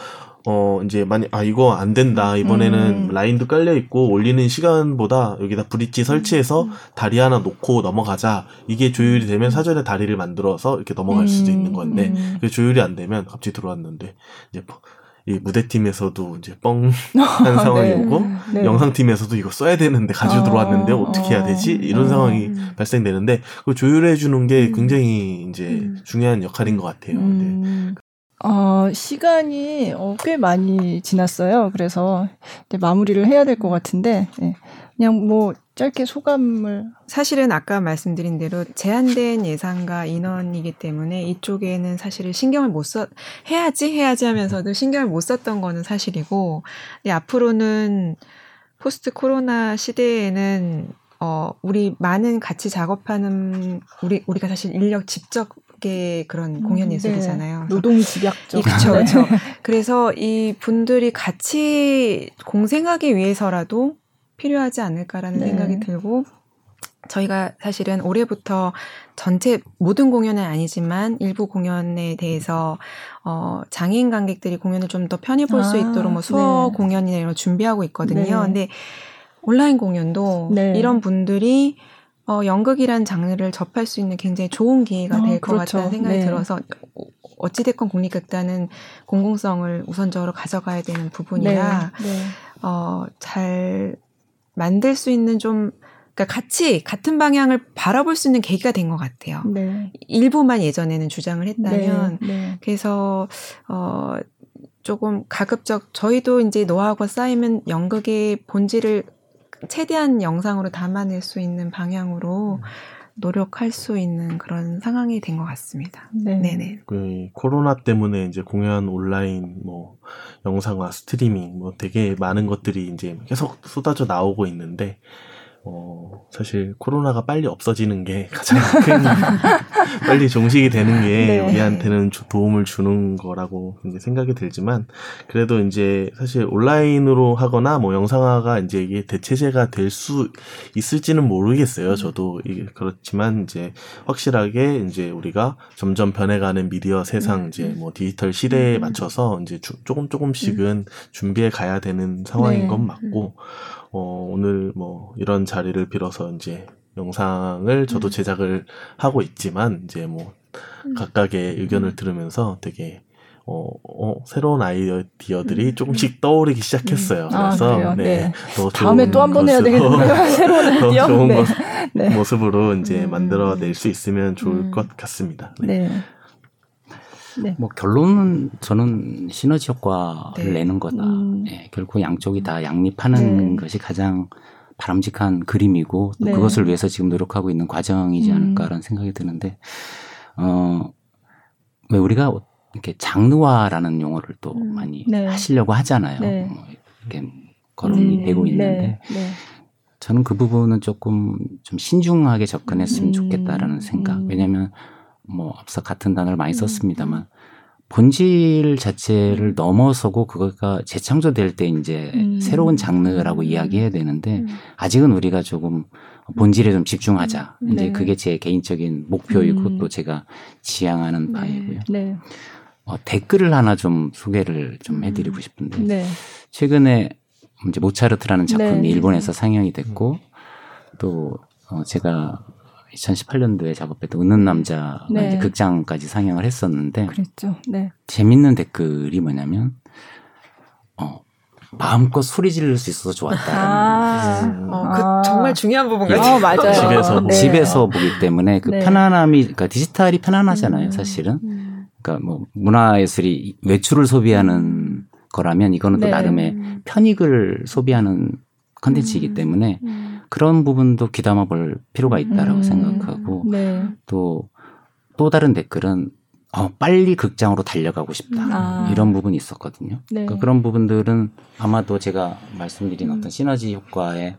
어 이제 많이 아 이거 안 된다 이번에는 음. 라인도 깔려 있고 올리는 시간보다 여기다 브릿지 설치해서 음. 다리 하나 놓고 넘어가자 이게 조율이 되면 사전에 다리를 만들어서 이렇게 넘어갈 수도 있는 건데 음. 조율이 안 되면 갑자기 들어왔는데 이제 뭐 이 무대팀에서도 이제 뻥한 상황이 네. 오고 네. 영상팀에서도 이거 써야 되는데 가지고 어, 들어왔는데 어떻게 해야 되지 이런 어, 상황이 음. 발생되는데 그 조율해 주는 게 음. 굉장히 이제 음. 중요한 역할인 것 같아요. 음. 네. 어, 시간이 어, 꽤 많이 지났어요. 그래서 이제 마무리를 해야 될 것 같은데 네. 그냥 뭐 짧게 소감을 사실은 아까 말씀드린 대로 제한된 예산과 인원이기 때문에 이쪽에는 사실은 신경을 못 써 해야지 해야지 하면서도 신경을 못 썼던 거는 사실이고 근데 앞으로는 포스트 코로나 시대에는 어 우리 많은 같이 작업하는 우리 우리가 사실 인력 집적의 그런 음, 공연 예술이잖아요. 네. 노동 집약적. 그렇죠, 그렇죠. 그래서 이 분들이 같이 공생하기 위해서라도 필요하지 않을까라는 네. 생각이 들고 저희가 사실은 올해부터 전체 모든 공연은 아니지만 일부 공연에 대해서 어 장애인 관객들이 공연을 좀 더 편히 볼수 아, 있도록 뭐 수어 네. 공연이나 이런 걸 준비하고 있거든요. 네. 근데 온라인 공연도 네. 이런 분들이 어 연극이란 장르를 접할 수 있는 굉장히 좋은 기회가 될것 어, 그렇죠. 같다는 생각이 네. 들어서 어찌됐건 국립극단은 공공성을 우선적으로 가져가야 되는 부분이라 네. 네. 어잘 만들 수 있는 좀 그러니까 같이 같은 방향을 바라볼 수 있는 계기가 된 것 같아요. 네. 일부만 예전에는 주장을 했다면 네, 네. 그래서 어 조금 가급적 저희도 이제 노하우가 쌓이면 연극의 본질을 최대한 영상으로 담아낼 수 있는 방향으로 노력할 수 있는 그런 상황이 된 것 같습니다. 네. 네네. 그 코로나 때문에 이제 공연 온라인 뭐 영상화 스트리밍 뭐 되게 많은 것들이 이제 계속 쏟아져 나오고 있는데 어, 사실 코로나가 빨리 없어지는 게 가장 큰 빨리 종식이 되는 게 네. 우리한테는 도움을 주는 거라고 이제 생각이 들지만 그래도 이제 사실 온라인으로 하거나 뭐 영상화가 이제 이게 대체제가 될 수 있을지는 모르겠어요. 저도 이게 그렇지만 이제 확실하게 이제 우리가 점점 변해가는 미디어 세상 이제 뭐 디지털 시대에 음. 맞춰서 이제 주, 조금 조금씩은 음. 준비해 가야 되는 상황인 네. 건 맞고 어, 오늘 뭐 이런 자리를 빌어서 이제 영상을 저도 음. 제작을 하고 있지만 이제 뭐 음. 각각의 의견을 음. 들으면서 되게 어, 어, 새로운 아이디어들이 음. 조금씩 떠오르기 시작했어요. 음. 아, 그래서 네, 네. 더 다음에 또 한 번 해야 되겠네요. 새로운 아이디어. 더 좋은 네. 것, 네. 모습으로 이제 음. 만들어낼 수 있으면 좋을 것 같습니다. 네. 네. 네. 뭐 결론은 저는 시너지 효과를 네. 내는 거다. 음. 예, 결국 양쪽이 다 양립하는 네. 것이 가장 바람직한 그림이고 네. 그것을 위해서 지금 노력하고 있는 과정이지 음. 않을까라는 생각이 드는데 어, 왜 우리가 이렇게 장르화라는 용어를 또 음. 많이 네. 하시려고 하잖아요. 네. 뭐 이렇게 거론이 음. 되고 있는데 네. 저는 그 부분은 조금 좀 신중하게 접근했으면 음. 좋겠다라는 생각. 왜냐하면 뭐 앞서 같은 단어를 많이 음. 썼습니다만 본질 자체를 넘어서고 그거가 재창조될 때 이제 음. 새로운 장르라고 음. 이야기해야 되는데 음. 아직은 우리가 조금 본질에 좀 집중하자. 음. 이제 네. 그게 제 개인적인 목표이고 음. 또 제가 지향하는 네. 바이고요. 네. 어, 댓글을 하나 좀 소개를 좀 해드리고 싶은데 네. 최근에 이제 모차르트라는 작품이 네. 일본에서 상영이 됐고 또 어, 제가 2018년도에 작업했던 웃는 남자가 네. 이제 극장까지 상영을 했었는데 그랬죠. 네. 재밌는 댓글이 뭐냐면 어 마음껏 소리 지를 수 있어서 좋았다. 아, 음. 어, 그 아. 정말 중요한 부분 같아요. 어, 맞아요. 집에서 네. 집에서 보기 때문에 그 네. 편안함이 그러니까 디지털이 편안하잖아요, 음. 사실은. 음. 그러니까 뭐 문화 예술이 외출을 소비하는 음. 거라면 이거는 또 네. 나름의 편익을 소비하는 컨텐츠이기 음. 때문에 음. 그런 부분도 귀담아 볼 필요가 있다라고 음. 생각하고 네. 또, 또 다른 댓글은 어, 빨리 극장으로 달려가고 싶다. 아. 이런 부분이 있었거든요. 네. 그러니까 그런 부분들은 아마도 제가 말씀드린 음. 어떤 시너지 효과의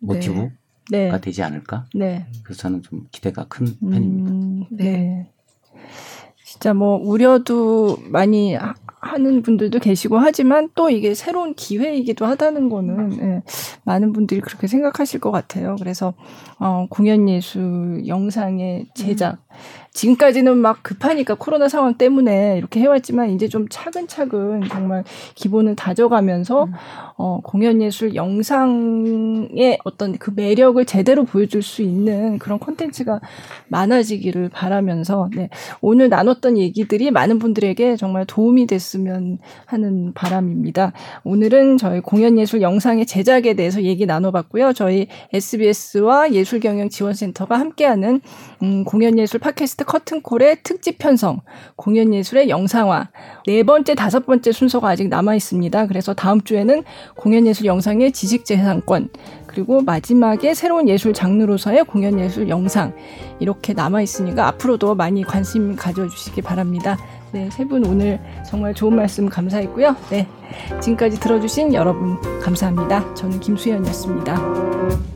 모티브가 네. 네. 되지 않을까. 네. 그래서 저는 좀 기대가 큰 편입니다. 음, 네. 진짜 뭐 우려도 많이 하는 분들도 계시고 하지만 또 이게 새로운 기회이기도 하다는 거는 예, 많은 분들이 그렇게 생각하실 것 같아요. 그래서 어, 공연 예술 영상의 제작 음. 지금까지는 막 급하니까 코로나 상황 때문에 이렇게 해왔지만 이제 좀 차근차근 정말 기본을 다져가면서 음. 어, 공연 예술 영상의 어떤 그 매력을 제대로 보여줄 수 있는 그런 콘텐츠가 많아지기를 바라면서 네, 오늘 나눴던 얘기들이 많은 분들에게 정말 도움이 됐으면 하는 바람입니다. 오늘은 저희 공연 예술 영상의 제작에 대해서 얘기 나눠봤고요. 저희 SBS와 예술경영지원센터가 함께하는 음, 공연 예술 팟캐스트 커튼콜의 특집 편성, 공연 예술의 영상화, 네 번째, 다섯 번째 순서가 아직 남아 있습니다. 그래서 다음 주에는 공연 예술 영상의 지식 재산권, 그리고 마지막에 새로운 예술 장르로서의 공연 예술 영상 이렇게 남아 있으니까 앞으로도 많이 관심 가져주시기 바랍니다. 네, 세 분 오늘 정말 좋은 말씀 감사했고요. 네, 지금까지 들어주신 여러분 감사합니다. 저는 김수현이었습니다.